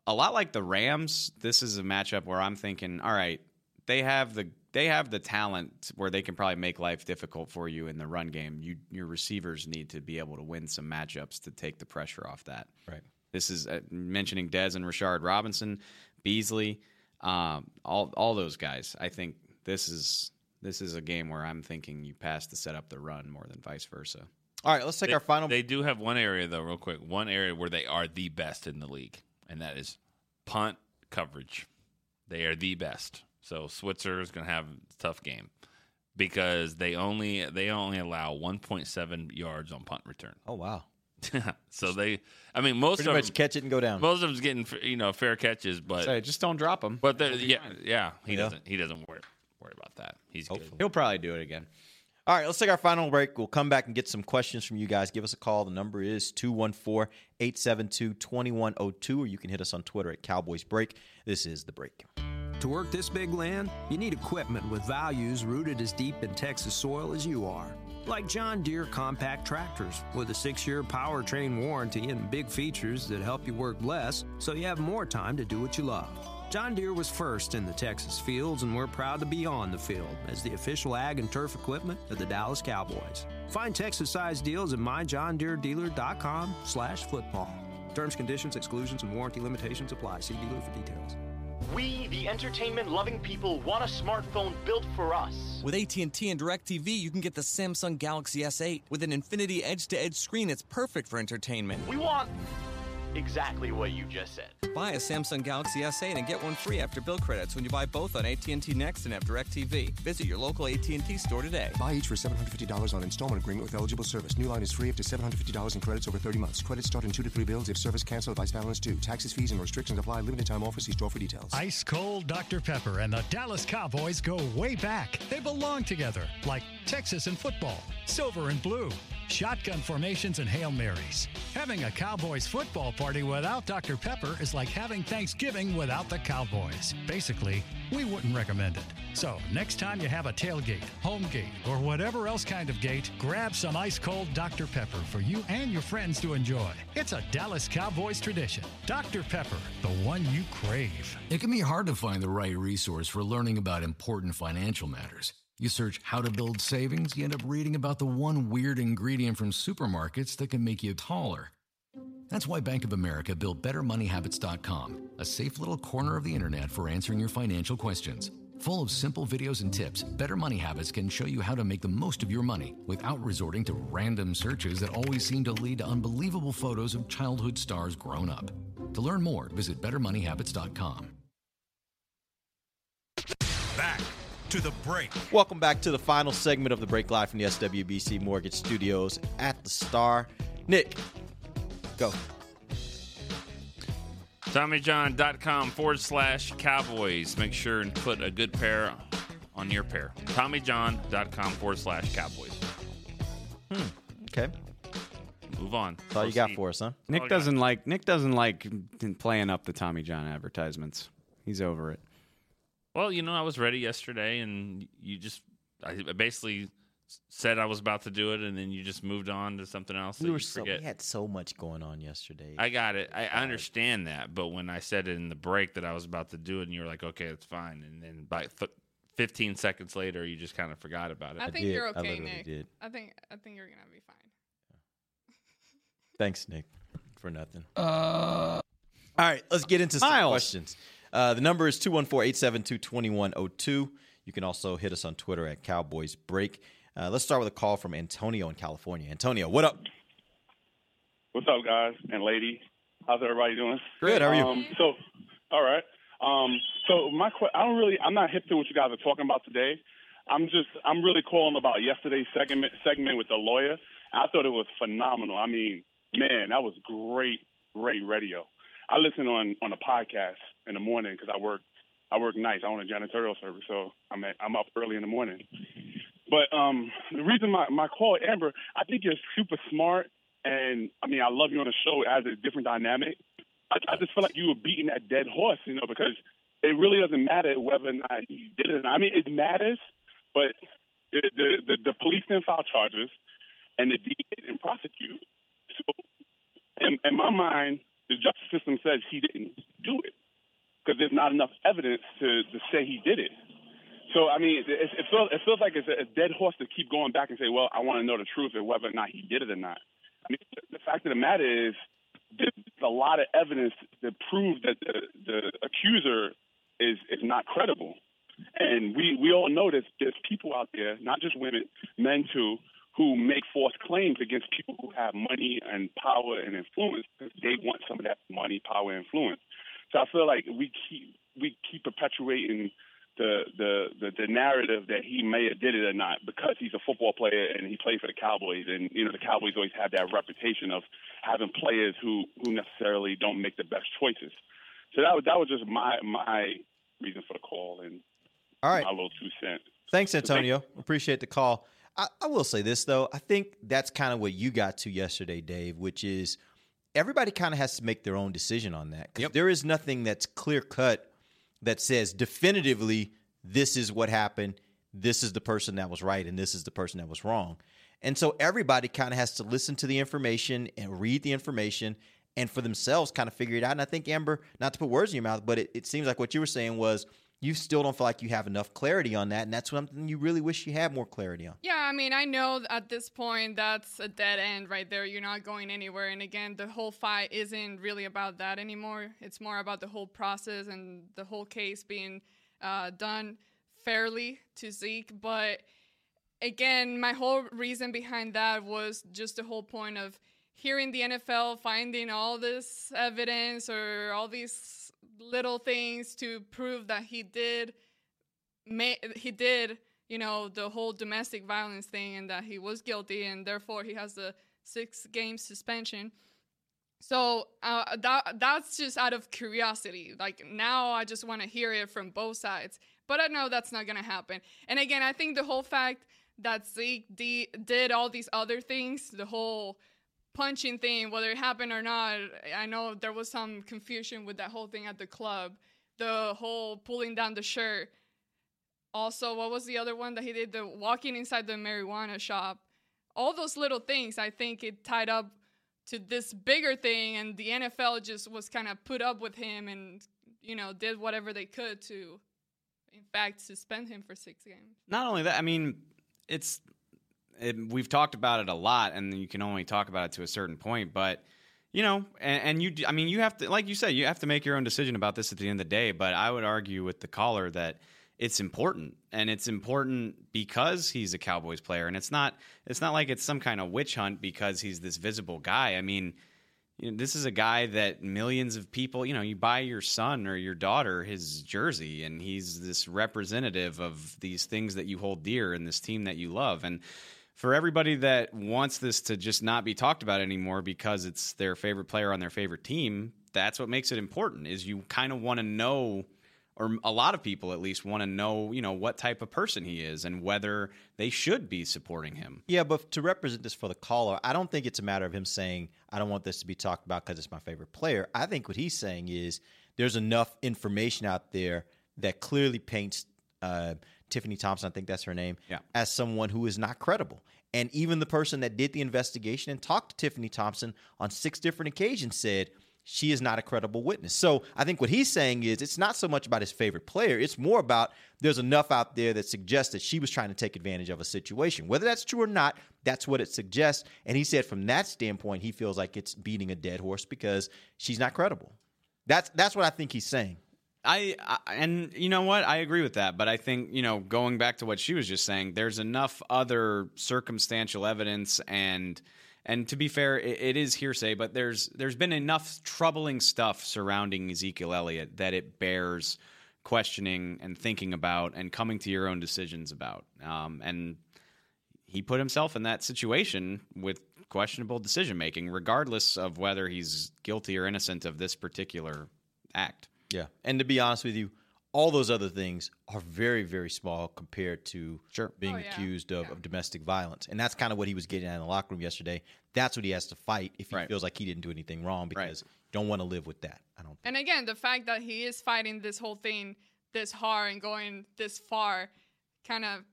Speaker 4: a lot like the Rams, this is a matchup where I'm thinking, all right, they have the they have the talent where they can probably make life difficult for you in the run game. You your receivers need to be able to win some matchups to take the pressure off that.
Speaker 2: Right.
Speaker 4: This is uh, mentioning Dez and Rashard Robinson, Beasley, um, all all those guys. I think this is this is a game where I'm thinking you pass to set up the run more than vice versa.
Speaker 2: All right, let's take
Speaker 3: they,
Speaker 2: our final.
Speaker 3: They do have one area though, real quick. One area where they are the best in the league, and that is punt coverage. They are the best. So Switzer is going to have a tough game because they only they only allow 1.7 yards on punt return.
Speaker 2: Oh wow!
Speaker 3: so they, I mean, most
Speaker 2: Pretty
Speaker 3: of
Speaker 2: much
Speaker 3: them,
Speaker 2: catch it and go down.
Speaker 3: Most of them's getting you know fair catches, but
Speaker 4: Say, just don't drop them.
Speaker 3: But yeah, yeah, he
Speaker 2: Yeah.
Speaker 3: doesn't he doesn't worry worry about that. He's good.
Speaker 4: He'll probably do it again.
Speaker 2: All right, let's take our final break. We'll come back and get some questions from you guys. Give us a call. The number is 214 872 2102, or you can hit us on Twitter at Cowboys Break. This is The Break.
Speaker 11: To work this big land, you need equipment with values rooted as deep in Texas soil as you are. Like John Deere compact tractors with a six year powertrain warranty and big features that help you work less so you have more time to do what you love. John Deere was first in the Texas fields, and we're proud to be on the field as the official ag and turf equipment of the Dallas Cowboys. Find Texas-sized deals at myjohndeeredealer.com slash football. Terms, conditions, exclusions, and warranty limitations apply. See dealer for details.
Speaker 6: We, the entertainment-loving people, want a smartphone built for us.
Speaker 7: With AT&T and DirecTV, you can get the Samsung Galaxy S8 with an Infinity edge-to-edge screen. It's perfect for entertainment.
Speaker 6: We want exactly what you just said.
Speaker 7: Buy a Samsung Galaxy S8 and get one free after bill credits when you buy both on AT&T Next and have DirecTV. Visit your local AT&T store today.
Speaker 8: Buy each for $750 on installment agreement with eligible service. New line is free up to $750 in credits over 30 months. Credits start in two to three bills if service canceled, vice balance due. Taxes, fees, and restrictions apply. Limited time offer. See store for details.
Speaker 12: Ice cold Dr. Pepper and the Dallas Cowboys go way back. They belong together, like Texas and football, silver and blue, shotgun formations and Hail Marys. Having a Cowboys football party without Dr. Pepper is like having Thanksgiving without the Cowboys. Basically, we wouldn't recommend it. So, next time you have a tailgate, home gate, or whatever else kind of gate, grab some ice cold Dr. Pepper for you and your friends to enjoy. It's a Dallas Cowboys tradition. Dr. Pepper, the one you crave.
Speaker 13: It can be hard to find the right resource for learning about important financial matters. You search how to build savings, you end up reading about the one weird ingredient from supermarkets that can make you taller. That's why Bank of America built BetterMoneyHabits.com, a safe little corner of the internet for answering your financial questions. Full of simple videos and tips, Better Money Habits can show you how to make the most of your money without resorting to random searches that always seem to lead to unbelievable photos of childhood stars grown up. To learn more, visit BetterMoneyHabits.com.
Speaker 1: Back to the break.
Speaker 2: Welcome back to the final segment of the break live from the SWBC Mortgage Studios at the Star. Nick, go.
Speaker 3: TommyJohn.com forward slash Cowboys. Make sure and put a good pair on your pair. TommyJohn.com forward slash Cowboys.
Speaker 2: Hmm. Okay.
Speaker 3: Move on.
Speaker 2: That's all you got for us, huh?
Speaker 4: Nick
Speaker 3: Oh,
Speaker 4: doesn't like Nick doesn't like playing up the Tommy John advertisements. He's over it.
Speaker 3: Well, you know, I was ready yesterday, and you just, I basically said I was about to do it, and then you just moved on to something else.
Speaker 2: We were so
Speaker 3: forget.
Speaker 2: we had so much going on yesterday.
Speaker 3: I got it. I I uh, understand that, but when I said it in the break that I was about to do it, and you were like, "Okay, it's fine," and then by th- 15 seconds later, you just kind of forgot about it.
Speaker 5: I think
Speaker 2: did.
Speaker 5: you're
Speaker 2: I
Speaker 5: okay,
Speaker 2: literally
Speaker 5: Nick.
Speaker 2: did.
Speaker 5: I think I think you're gonna be fine.
Speaker 2: Thanks, Nick, for nothing. Uh, All right, let's get into some
Speaker 4: Miles.
Speaker 2: questions. Uh, the number is 214-872-2102. You can also hit us on Twitter at Cowboys Break. Uh, let's start with a call from Antonio in California. Antonio, what up?
Speaker 14: What's up, guys and lady? How's everybody doing?
Speaker 2: Good, how are you?
Speaker 14: Um, so, all right. Um, so my que- I don't really, I'm not hip to what you guys are talking about today. I'm just, I'm really calling about yesterday's segment segment with the lawyer. I thought it was phenomenal. I mean, man, that was great, great radio. I listen on on a podcast in the morning because I work, I work nights. I own a janitorial service, so I'm at, I'm up early in the morning. But um, the reason my my call, Amber, I think you're super smart, and I mean, I love you on the show. It has a different dynamic. I, I just feel like you were beating that dead horse, you know, because it really doesn't matter whether or not you did it. I mean, it matters, but the the, the, the police didn't file charges, and the DA didn't prosecute. So, in, in my mind, the justice system says he didn't do it because there's not enough evidence to, to say he did it. So I mean, it, it feels it feels like it's a, a dead horse to keep going back and say, well, I want to know the truth and whether or not he did it or not. I mean, the fact of the matter is, there's a lot of evidence that proves that the, the accuser is is not credible, and we we all know that there's people out there, not just women, men too, who make false claims against people who have money and power and influence because they want some of that money, power, and influence. So I feel like we keep we keep perpetuating the the the, the narrative that he may have did it or not because he's a football player and he played for the Cowboys and you know the Cowboys always have that reputation of having players who who necessarily don't make the best choices. So that was that was just my my reason for the call and
Speaker 2: All right.
Speaker 14: my little two cents.
Speaker 2: Thanks, Antonio. Appreciate the call. I, I will say this though. I think that's kind of what you got to yesterday, Dave, which is everybody kind of has to make their own decision on that. 'Cause there is nothing that's clear cut that says definitively this is what happened, this is the person that was right, and this is the person that was wrong. And so everybody kind of has to listen to the information and read the information and for themselves kind of figure it out. And I think, Amber, not to put words in your mouth, but it, it seems like what you were saying was you still don't feel like you have enough clarity on that. And that's something you really wish you had more clarity on.
Speaker 5: Yeah, I mean, I know at this point that's a dead end right there. You're not going anywhere. And again, the whole fight isn't really about that anymore. It's more about the whole process and the whole case being uh, done fairly to Zeke. But again, my whole reason behind that was just the whole point of hearing the NFL finding all this evidence or all these little things to prove that he did ma- he did you know the whole domestic violence thing and that he was guilty and therefore he has the six game suspension. So uh, that that's just out of curiosity. Like now i just want to hear it from both sides. But i know that's not going to happen. And again i think the whole fact that zeke d- did all these other things the whole punching thing whether it happened or not i know there was some confusion with that whole thing at the club. The whole pulling down the shirt. Also what was the other one that he did? The walking inside the marijuana shop. All those little things i think it tied up to this bigger thing and the nfl just was kind of put up with him and you know did whatever they could to in fact suspend him for six games.
Speaker 4: Not only that, I mean, it's it, we've talked about it a lot, and you can only talk about it to a certain point. But you know, and, and you, I mean, you have to, like you said, you have to make your own decision about this at the end of the day. But I would argue with the caller that it's important, and it's important because he's a Cowboys player, and it's not, it's not like it's some kind of witch hunt because he's this visible guy. I mean. You know, this is a guy that millions of people, you know, you buy your son or your daughter his jersey, and he's this representative of these things that you hold dear and this team that you love. And for everybody that wants this to just not be talked about anymore because it's their favorite player on their favorite team, that's what makes it important. Is you kind of want to know or a lot of people at least want to know, you know, what type of person he is and whether they should be supporting him.
Speaker 2: Yeah, but to represent this for the caller, I don't think it's a matter of him saying, I don't want this to be talked about because it's my favorite player. I think what he's saying is there's enough information out there that clearly paints uh, Tiffany Thompson, I think that's her name,
Speaker 4: Yeah.
Speaker 2: as someone who is not credible. And even the person that did the investigation and talked to Tiffany Thompson on six different occasions said she is not a credible witness. So I think what he's saying is it's not so much about his favorite player, it's more about there's enough out there that suggests that she was trying to take advantage of a situation. Whether that's true or not, that's what it suggests. And he said from that standpoint, he feels like it's beating a dead horse because she's not credible. That's that's what I think he's saying.
Speaker 4: I, I and you know what I agree with that, but I think you know going back to what she was just saying, there's enough other circumstantial evidence and and to be fair, it, it is hearsay, but there's there's been enough troubling stuff surrounding Ezekiel Elliott that it bears questioning and thinking about and coming to your own decisions about. Um, and he put himself in that situation with questionable decision making, regardless of whether he's guilty or innocent of this particular act.
Speaker 2: Yeah. And to be honest with you, all those other things are very, very small compared to
Speaker 4: sure.
Speaker 2: being
Speaker 5: Oh, yeah.
Speaker 2: accused of, of domestic violence. And that's kind of what he was getting at in the locker room yesterday. That's what he has to fight if he feels like he didn't do anything wrong because you don't want to live with that. I don't
Speaker 5: And again, the fact that he is fighting this whole thing this hard and going this far kind of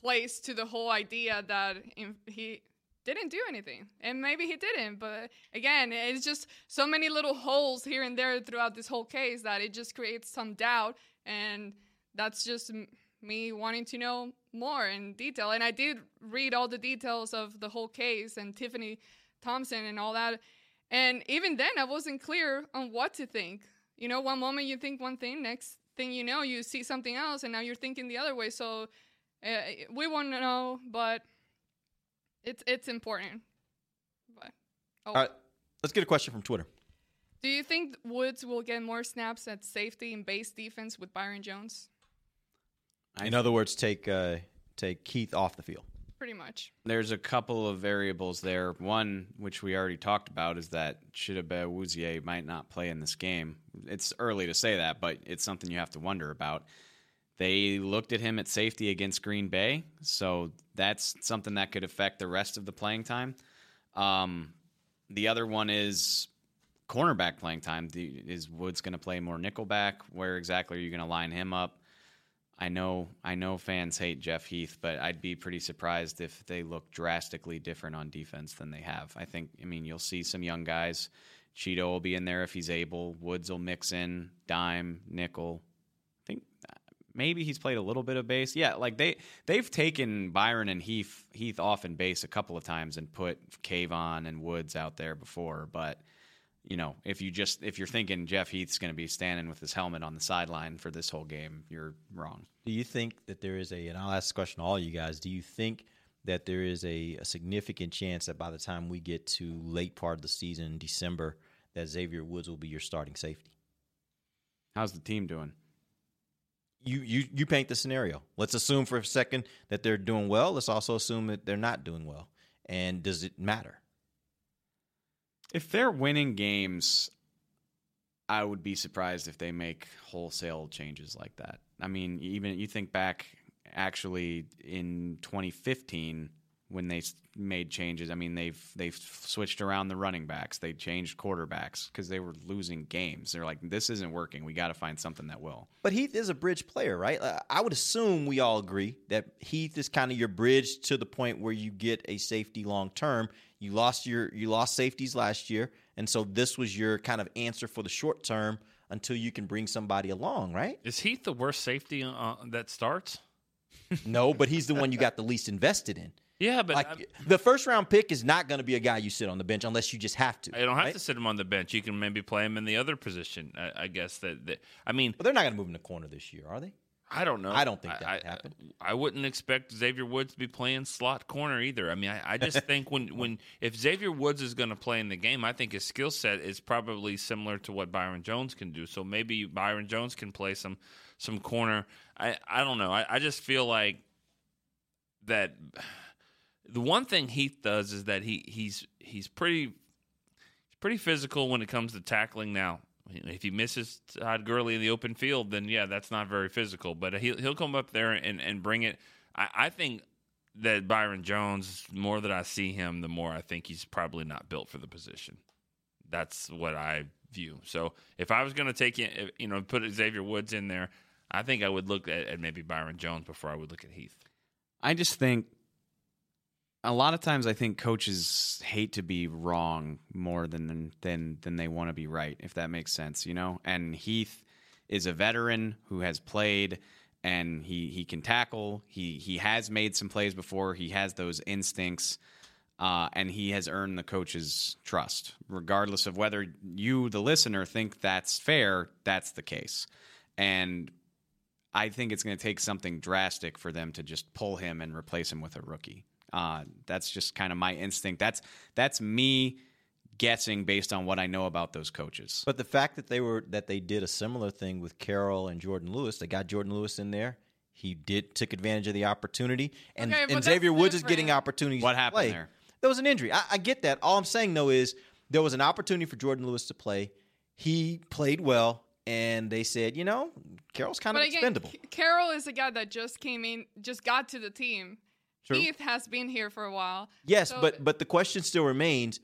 Speaker 5: plays to the whole idea that in- he didn't do anything. And maybe he didn't, but again, it's just so many little holes here and there throughout this whole case that it just creates some doubt and that's just me wanting to know more in detail. And I did read all the details of the whole case and Tiffany Thompson and all that. And even then, I wasn't clear on what to think. You know, one moment you think one thing, next thing you know, you see something else, and now you're thinking the other way. So uh, we want to know, but it's it's important. But oh,
Speaker 2: All right. Let's get a question from Twitter.
Speaker 5: do you think Woods will get more snaps at safety and base defense with Byron Jones?
Speaker 2: In other words, take uh, take Heath off the field.
Speaker 5: Pretty much.
Speaker 4: There's a couple of variables there. One, which we already talked about, is that Chidobe Awuzie might not play in this game. It's early to say that, but it's something you have to wonder about. They looked at him at safety against Green Bay, so that's something that could affect the rest of the playing time. Um, the other one is cornerback playing time. Is Woods going to play more nickelback? Where exactly are you going to line him up? I know I know fans hate Jeff Heath, but I'd be pretty surprised if they look drastically different on defense than they have. I think I mean you'll see some young guys. Chido will be in there if he's able. Woods will mix in dime, nickel. Maybe he's played a little bit of base. Yeah, like they they've taken Byron and Heath Heath off in base a couple of times and put Kavon and Woods out there before, but you know, if you just if you're thinking Jeff Heath's going to be standing with his helmet on the sideline for this whole game, you're wrong.
Speaker 2: Do you think that there is a, and I'll ask this question to all you guys, do you think that there is a, a significant chance that by the time we get to late part of the season, December, that Xavier Woods will be your starting safety.
Speaker 4: How's the team doing?
Speaker 2: You you you paint the scenario. Let's assume for a second that they're doing well. Let's also assume that they're not doing well. And does it matter?
Speaker 4: If they're winning games, I would be surprised if they make wholesale changes like that. I mean, even you think back actually in 2015 when they made changes. I mean, they've they've switched around the running backs. They changed quarterbacks because they were losing games. They're like, this isn't working. We got to find something that will.
Speaker 2: But Heath is a bridge player, right? Uh, I would assume we all agree that Heath is kind of your bridge to the point where you get a safety long term. You lost your you lost safeties last year, and so this was your kind of answer for the short term until you can bring somebody along, right?
Speaker 3: Is Heath the worst safety uh, that starts?
Speaker 2: no, but he's the one you got the least invested in.
Speaker 3: Yeah, but
Speaker 2: like, the first round pick is not going to be a guy you sit on the bench unless you just have to.
Speaker 3: I don't have
Speaker 2: right?
Speaker 3: to sit him on the bench. You can maybe play him in the other position. I, I guess that, that, I mean,
Speaker 2: but they're not going to move him to corner this year, are they?
Speaker 3: I don't know.
Speaker 2: I don't think that
Speaker 3: I,
Speaker 2: would happen.
Speaker 3: I, I, wouldn't expect Xavier Woods to be playing slot corner either. I mean, I, I just think when, when if Xavier Woods is going to play in the game, I think his skill set is probably similar to what Byron Jones can do. So maybe Byron Jones can play some some corner. I, I don't know. I, I just feel like that the one thing Heath does is that he he's he's pretty pretty physical when it comes to tackling. Now, if he misses Todd Gurley in the open field, then yeah, that's not very physical. But he'll he'll come up there and and bring it. I, I think that Byron Jones, more that I see him, the more I think he's probably not built for the position. That's what I view. So if I was going to take you know put Xavier Woods in there, I think I would look at, at maybe Byron Jones before I would look at Heath.
Speaker 4: I just think a lot of times I think coaches hate to be wrong more than than than they want to be right, if that makes sense, you know. And Heath is a veteran who has played and he he can tackle. He he has made some plays before. He has those instincts. Uh, and he has earned the coach's trust, regardless of whether you, the listener, think that's fair. That's the case, and I think it's going to take something drastic for them to just pull him and replace him with a rookie. Uh, that's just kind of my instinct. That's that's me guessing based on what I know about those coaches.
Speaker 2: But the fact that they were that they did a similar thing with Carroll and Jourdan Lewis, they got Jourdan Lewis in there. He did took advantage of the opportunity, and,
Speaker 5: Okay,
Speaker 2: and Xavier
Speaker 5: that's
Speaker 2: Woods is getting opportunities.
Speaker 4: What
Speaker 2: to
Speaker 4: happened
Speaker 2: play.
Speaker 4: there?
Speaker 2: There was an injury. I, I get that. All I'm saying though is there was an opportunity for Jourdan Lewis to play. He played well, and they said, you know, Carroll's kind of
Speaker 5: again,
Speaker 2: expendable.
Speaker 5: K- Carroll is a guy that just came in, just got to the team.
Speaker 2: True.
Speaker 5: Heath has been here for a while.
Speaker 2: Yes,
Speaker 5: So-
Speaker 2: but but the question still remains: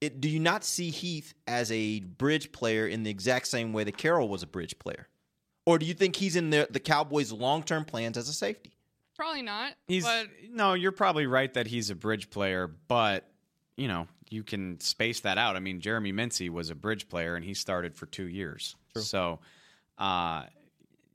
Speaker 2: it, Do you not see Heath as a bridge player in the exact same way that Carroll was a bridge player, or do you think he's in the the Cowboys' long term plans as a safety?
Speaker 5: probably not.
Speaker 4: He's
Speaker 5: but
Speaker 4: no, you're probably right that he's a bridge player, but you know you can space that out. I mean, Jeremy Mincey was a bridge player and he started for two years, so uh,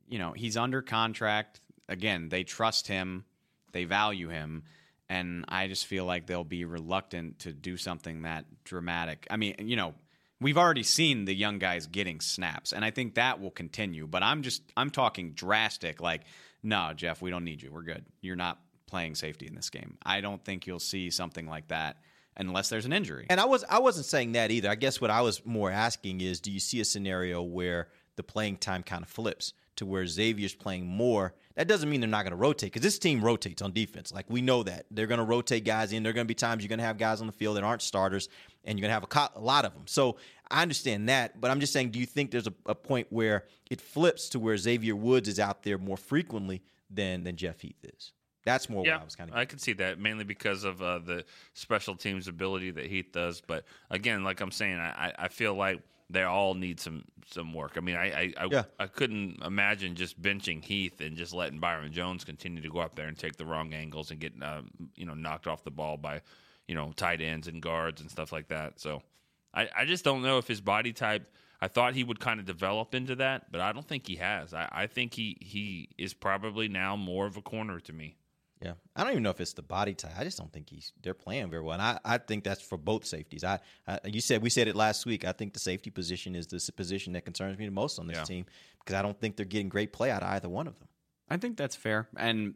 Speaker 4: you know he's under contract. Again, they trust him, they value him, and I just feel like they'll be reluctant to do something that dramatic. I mean, you know. We've already seen the young guys getting snaps, and I think that will continue. But I'm just I'm talking drastic, like no, Jeff, we don't need you. We're good. You're not playing safety in this game. I don't think you'll see something like that unless there's an injury.
Speaker 2: And I was I wasn't saying that either. I guess what I was more asking is, do you see a scenario where the playing time kind of flips to where Xavier's playing more? That doesn't mean they're not going to rotate because this team rotates on defense. Like we know that they're going to rotate guys in. There are going to be times you're going to have guys on the field that aren't starters, and you're going to have a, co- a lot of them. So I understand that, but I'm just saying, do you think there's a, a point where it flips to where Xavier Woods is out there more frequently than than Jeff Heath is? That's more
Speaker 3: yeah,
Speaker 2: what I was kind of.
Speaker 3: I could see that mainly because of uh, the special teams ability that Heath does. But again, like I'm saying, I, I feel like they all need some some work. I mean, I I, I,
Speaker 2: Yeah.
Speaker 3: I couldn't imagine just benching Heath and just letting Byron Jones continue to go up there and take the wrong angles and get uh, you know knocked off the ball by you know tight ends and guards and stuff like that. So I, I just don't know if his body type. I thought he would kind of develop into that, but I don't think he has. I, I think he he is probably now more of a corner to me.
Speaker 2: Yeah, I don't even know if it's the body type. I just don't think he's they're playing very well, and I, I think that's for both safeties. I, I you said we said it last week. I think the safety position is the position that concerns me the most on this
Speaker 4: Yeah.
Speaker 2: team because I don't think they're getting great play out of either one of them.
Speaker 4: I think that's fair. And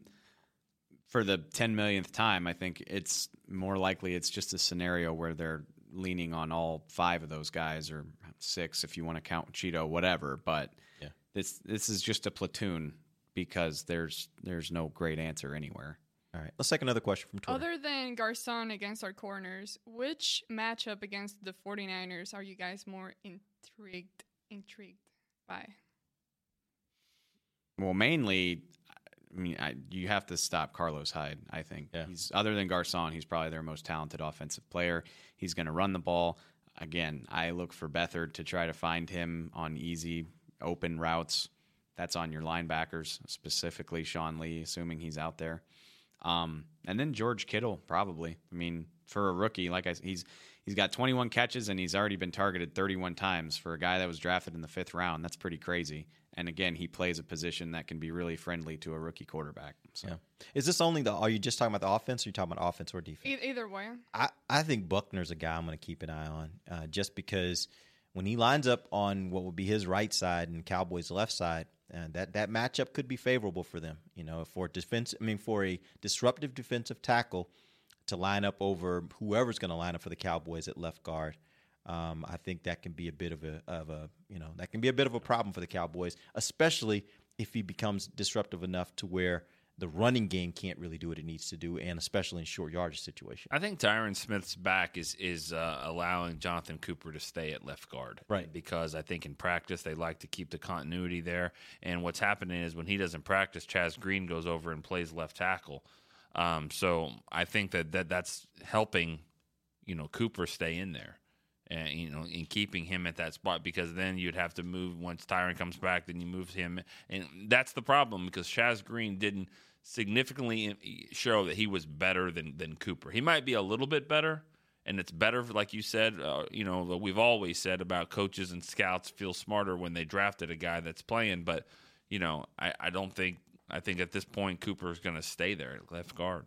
Speaker 4: for the 10 millionth time, I think it's more likely it's just a scenario where they're leaning on all five of those guys or six if you want to count Chido, whatever. But
Speaker 2: Yeah.
Speaker 4: this this is just a platoon because there's there's no great answer anywhere.
Speaker 2: All right, let's take another question from Twitter.
Speaker 5: Other than Garcon against our corners, which matchup against the 49ers are you guys more intrigued intrigued by?
Speaker 4: Well, mainly, I mean, I, you have to stop Carlos Hyde. I think he's other than Garcon, he's probably their most talented offensive player. He's going to run the ball. Again, I look for Beathard to try to find him on easy, open routes. That's on your linebackers, specifically Sean Lee, assuming he's out there. Um, and then George Kittle, probably. I mean, for a rookie, like I, s- he's he's got 21 catches and he's already been targeted 31 times for a guy that was drafted in the fifth round. That's pretty crazy. And again, he plays a position that can be really friendly to a rookie quarterback. So
Speaker 2: Yeah. Is this only the? Are you just talking about the offense, or are you talking about offense or defense?
Speaker 5: Either way.
Speaker 2: I, I think Buckner's a guy I'm going to keep an eye on, uh, just because when he lines up on what would be his right side and Cowboys' left side, uh, that that matchup could be favorable for them. You know, for defense, I mean, for a disruptive defensive tackle to line up over whoever's going to line up for the Cowboys at left guard. Um, I think that can be a bit of a of a you know that can be a bit of a problem for the Cowboys, especially if he becomes disruptive enough to where the running game can't really do what it needs to do, and especially in short yardage situations.
Speaker 3: I think Tyron Smith's back is is uh, allowing Jonathan Cooper to stay at left guard,
Speaker 2: Right.
Speaker 3: Because I think in practice they like to keep the continuity there. And what's happening is when he doesn't practice, Chaz Green goes over and plays left tackle. Um, so I think that, that that's helping, you know, Cooper stay in there. And you know, in keeping him at that spot, because then you'd have to move once Tyron comes back. Then you move him, and that's the problem because Chaz Green didn't significantly show that he was better than than Cooper. He might be a little bit better, and it's better, like you said. Uh, you know, we've always said about coaches and scouts feel smarter when they drafted a guy that's playing. But you know, I, I don't think I think at this point Cooper is going to stay there at left guard.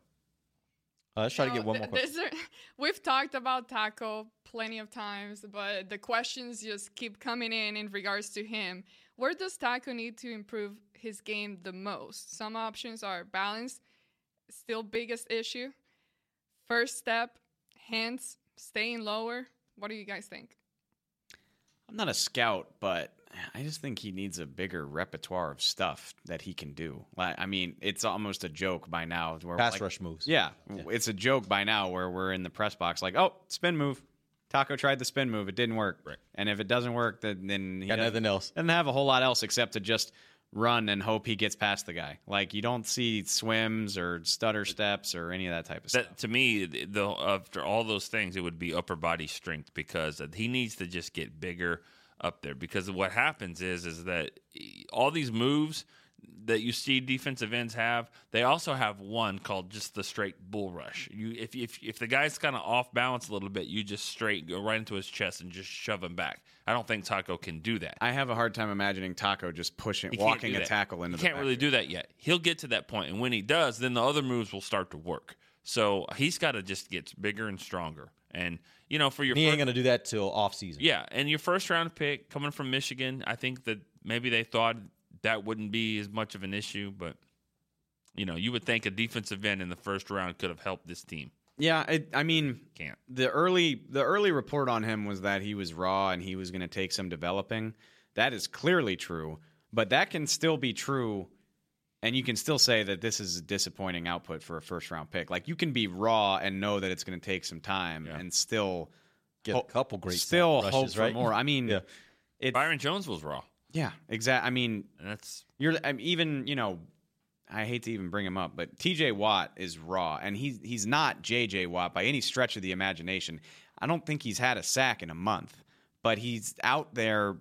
Speaker 2: Uh, let's try to get one
Speaker 5: th-
Speaker 2: more question.
Speaker 5: we've talked about Taco plenty of times, but the questions just keep coming in in regards to him. Where does Taco need to improve his game the most? Some options are balance, still biggest issue. First step, hands, staying lower. What do you guys think?
Speaker 4: I'm not a scout, but I just think he needs a bigger repertoire of stuff that he can do. Like, I mean, it's almost a joke by now. Where
Speaker 2: Pass
Speaker 4: like-
Speaker 2: rush moves.
Speaker 4: Yeah, it's a joke by now where we're in the press box, like, oh, spin move. Taco tried the spin move, it didn't work. Right. And if it doesn't work, then, then he
Speaker 2: Got nothing else.
Speaker 4: Doesn't have a whole lot else except to just run and hope he gets past the guy. Like you don't see swims or stutter steps or any of that type of stuff.
Speaker 3: To me, the, after all those things, it would be upper body strength because he needs to just get bigger up there. Because what happens is is that all these moves that you see defensive ends have, they also have one called just the straight bull rush. You if if if the guy's kind of off balance a little bit, you just straight go right into his chest and just shove him back. I don't think Taco can do that.
Speaker 4: I have a hard time imagining Taco just pushing,
Speaker 3: He
Speaker 4: walking a tackle into
Speaker 3: He
Speaker 4: the
Speaker 3: can't really do that yet. He'll get to that point, and when he does, then the other moves will start to work. So he's got to just get bigger and stronger. And you know, for your
Speaker 2: He ain't
Speaker 3: fir-
Speaker 2: going to do that till off season.
Speaker 3: yeah, and your first round pick coming from Michigan, I think that maybe they thought that wouldn't be as much of an issue, but you know, you would think a defensive end in the first round could have helped this team.
Speaker 4: Yeah, it, I mean,
Speaker 3: Can't.
Speaker 4: the early the early report on him was that he was raw and he was going to take some developing. That is clearly true, but that can still be true, and you can still say that this is a disappointing output for a first round pick. Like you can be raw and know that it's going to take some time and still
Speaker 2: Get a couple great
Speaker 4: still
Speaker 2: rushes,
Speaker 4: hope for
Speaker 2: right?
Speaker 4: more. I mean,
Speaker 2: Yeah.
Speaker 4: it's,
Speaker 3: Byron Jones was raw.
Speaker 4: Yeah, exactly. I mean,
Speaker 3: that's
Speaker 4: you're I mean, even you know, I hate to even bring him up, but T.J. Watt is raw, and he's he's not J.J. Watt by any stretch of the imagination. I don't think he's had a sack in a month, but he's out there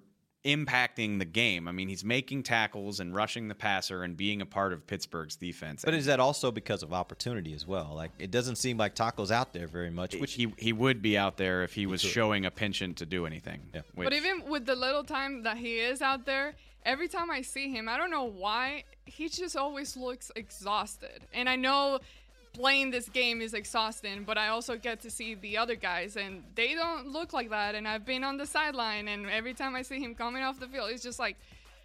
Speaker 4: impacting the game. I mean, he's making tackles and rushing the passer and being a part of Pittsburgh's defense.
Speaker 2: But is that also because of opportunity as well? Like it doesn't seem like Taco's out there very much. Which
Speaker 4: he he would be out there if he was
Speaker 2: could.
Speaker 4: showing a penchant to do anything. Yeah.
Speaker 5: But even with the little time that he is out there, every time I see him, I don't know why, he just always looks exhausted. And I know playing this game is exhausting, but I also get to see the other guys, and they don't look like that. And I've been on the sideline, and every time I see him coming off the field, it's just like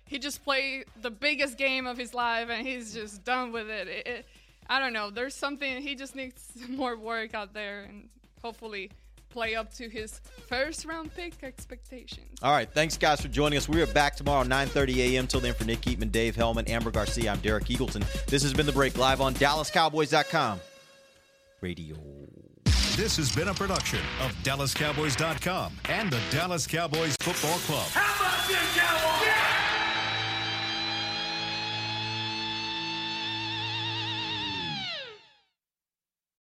Speaker 5: he just played the biggest game of his life, and he's just done with it. It- it- I don't know. There's something he just needs more work out there, and hopefully play up to his first round pick expectations.
Speaker 2: All right, thanks guys for joining us. We are back tomorrow 9:30 a.m. Till then, for Nick Eatman, Dave Helman, Amber Garcia, I'm Derek Eagleton. This has been the break live on DallasCowboys.com radio.
Speaker 1: This has been a production of DallasCowboys.com and the Dallas Cowboys Football Club.
Speaker 15: How about this, Cowboys?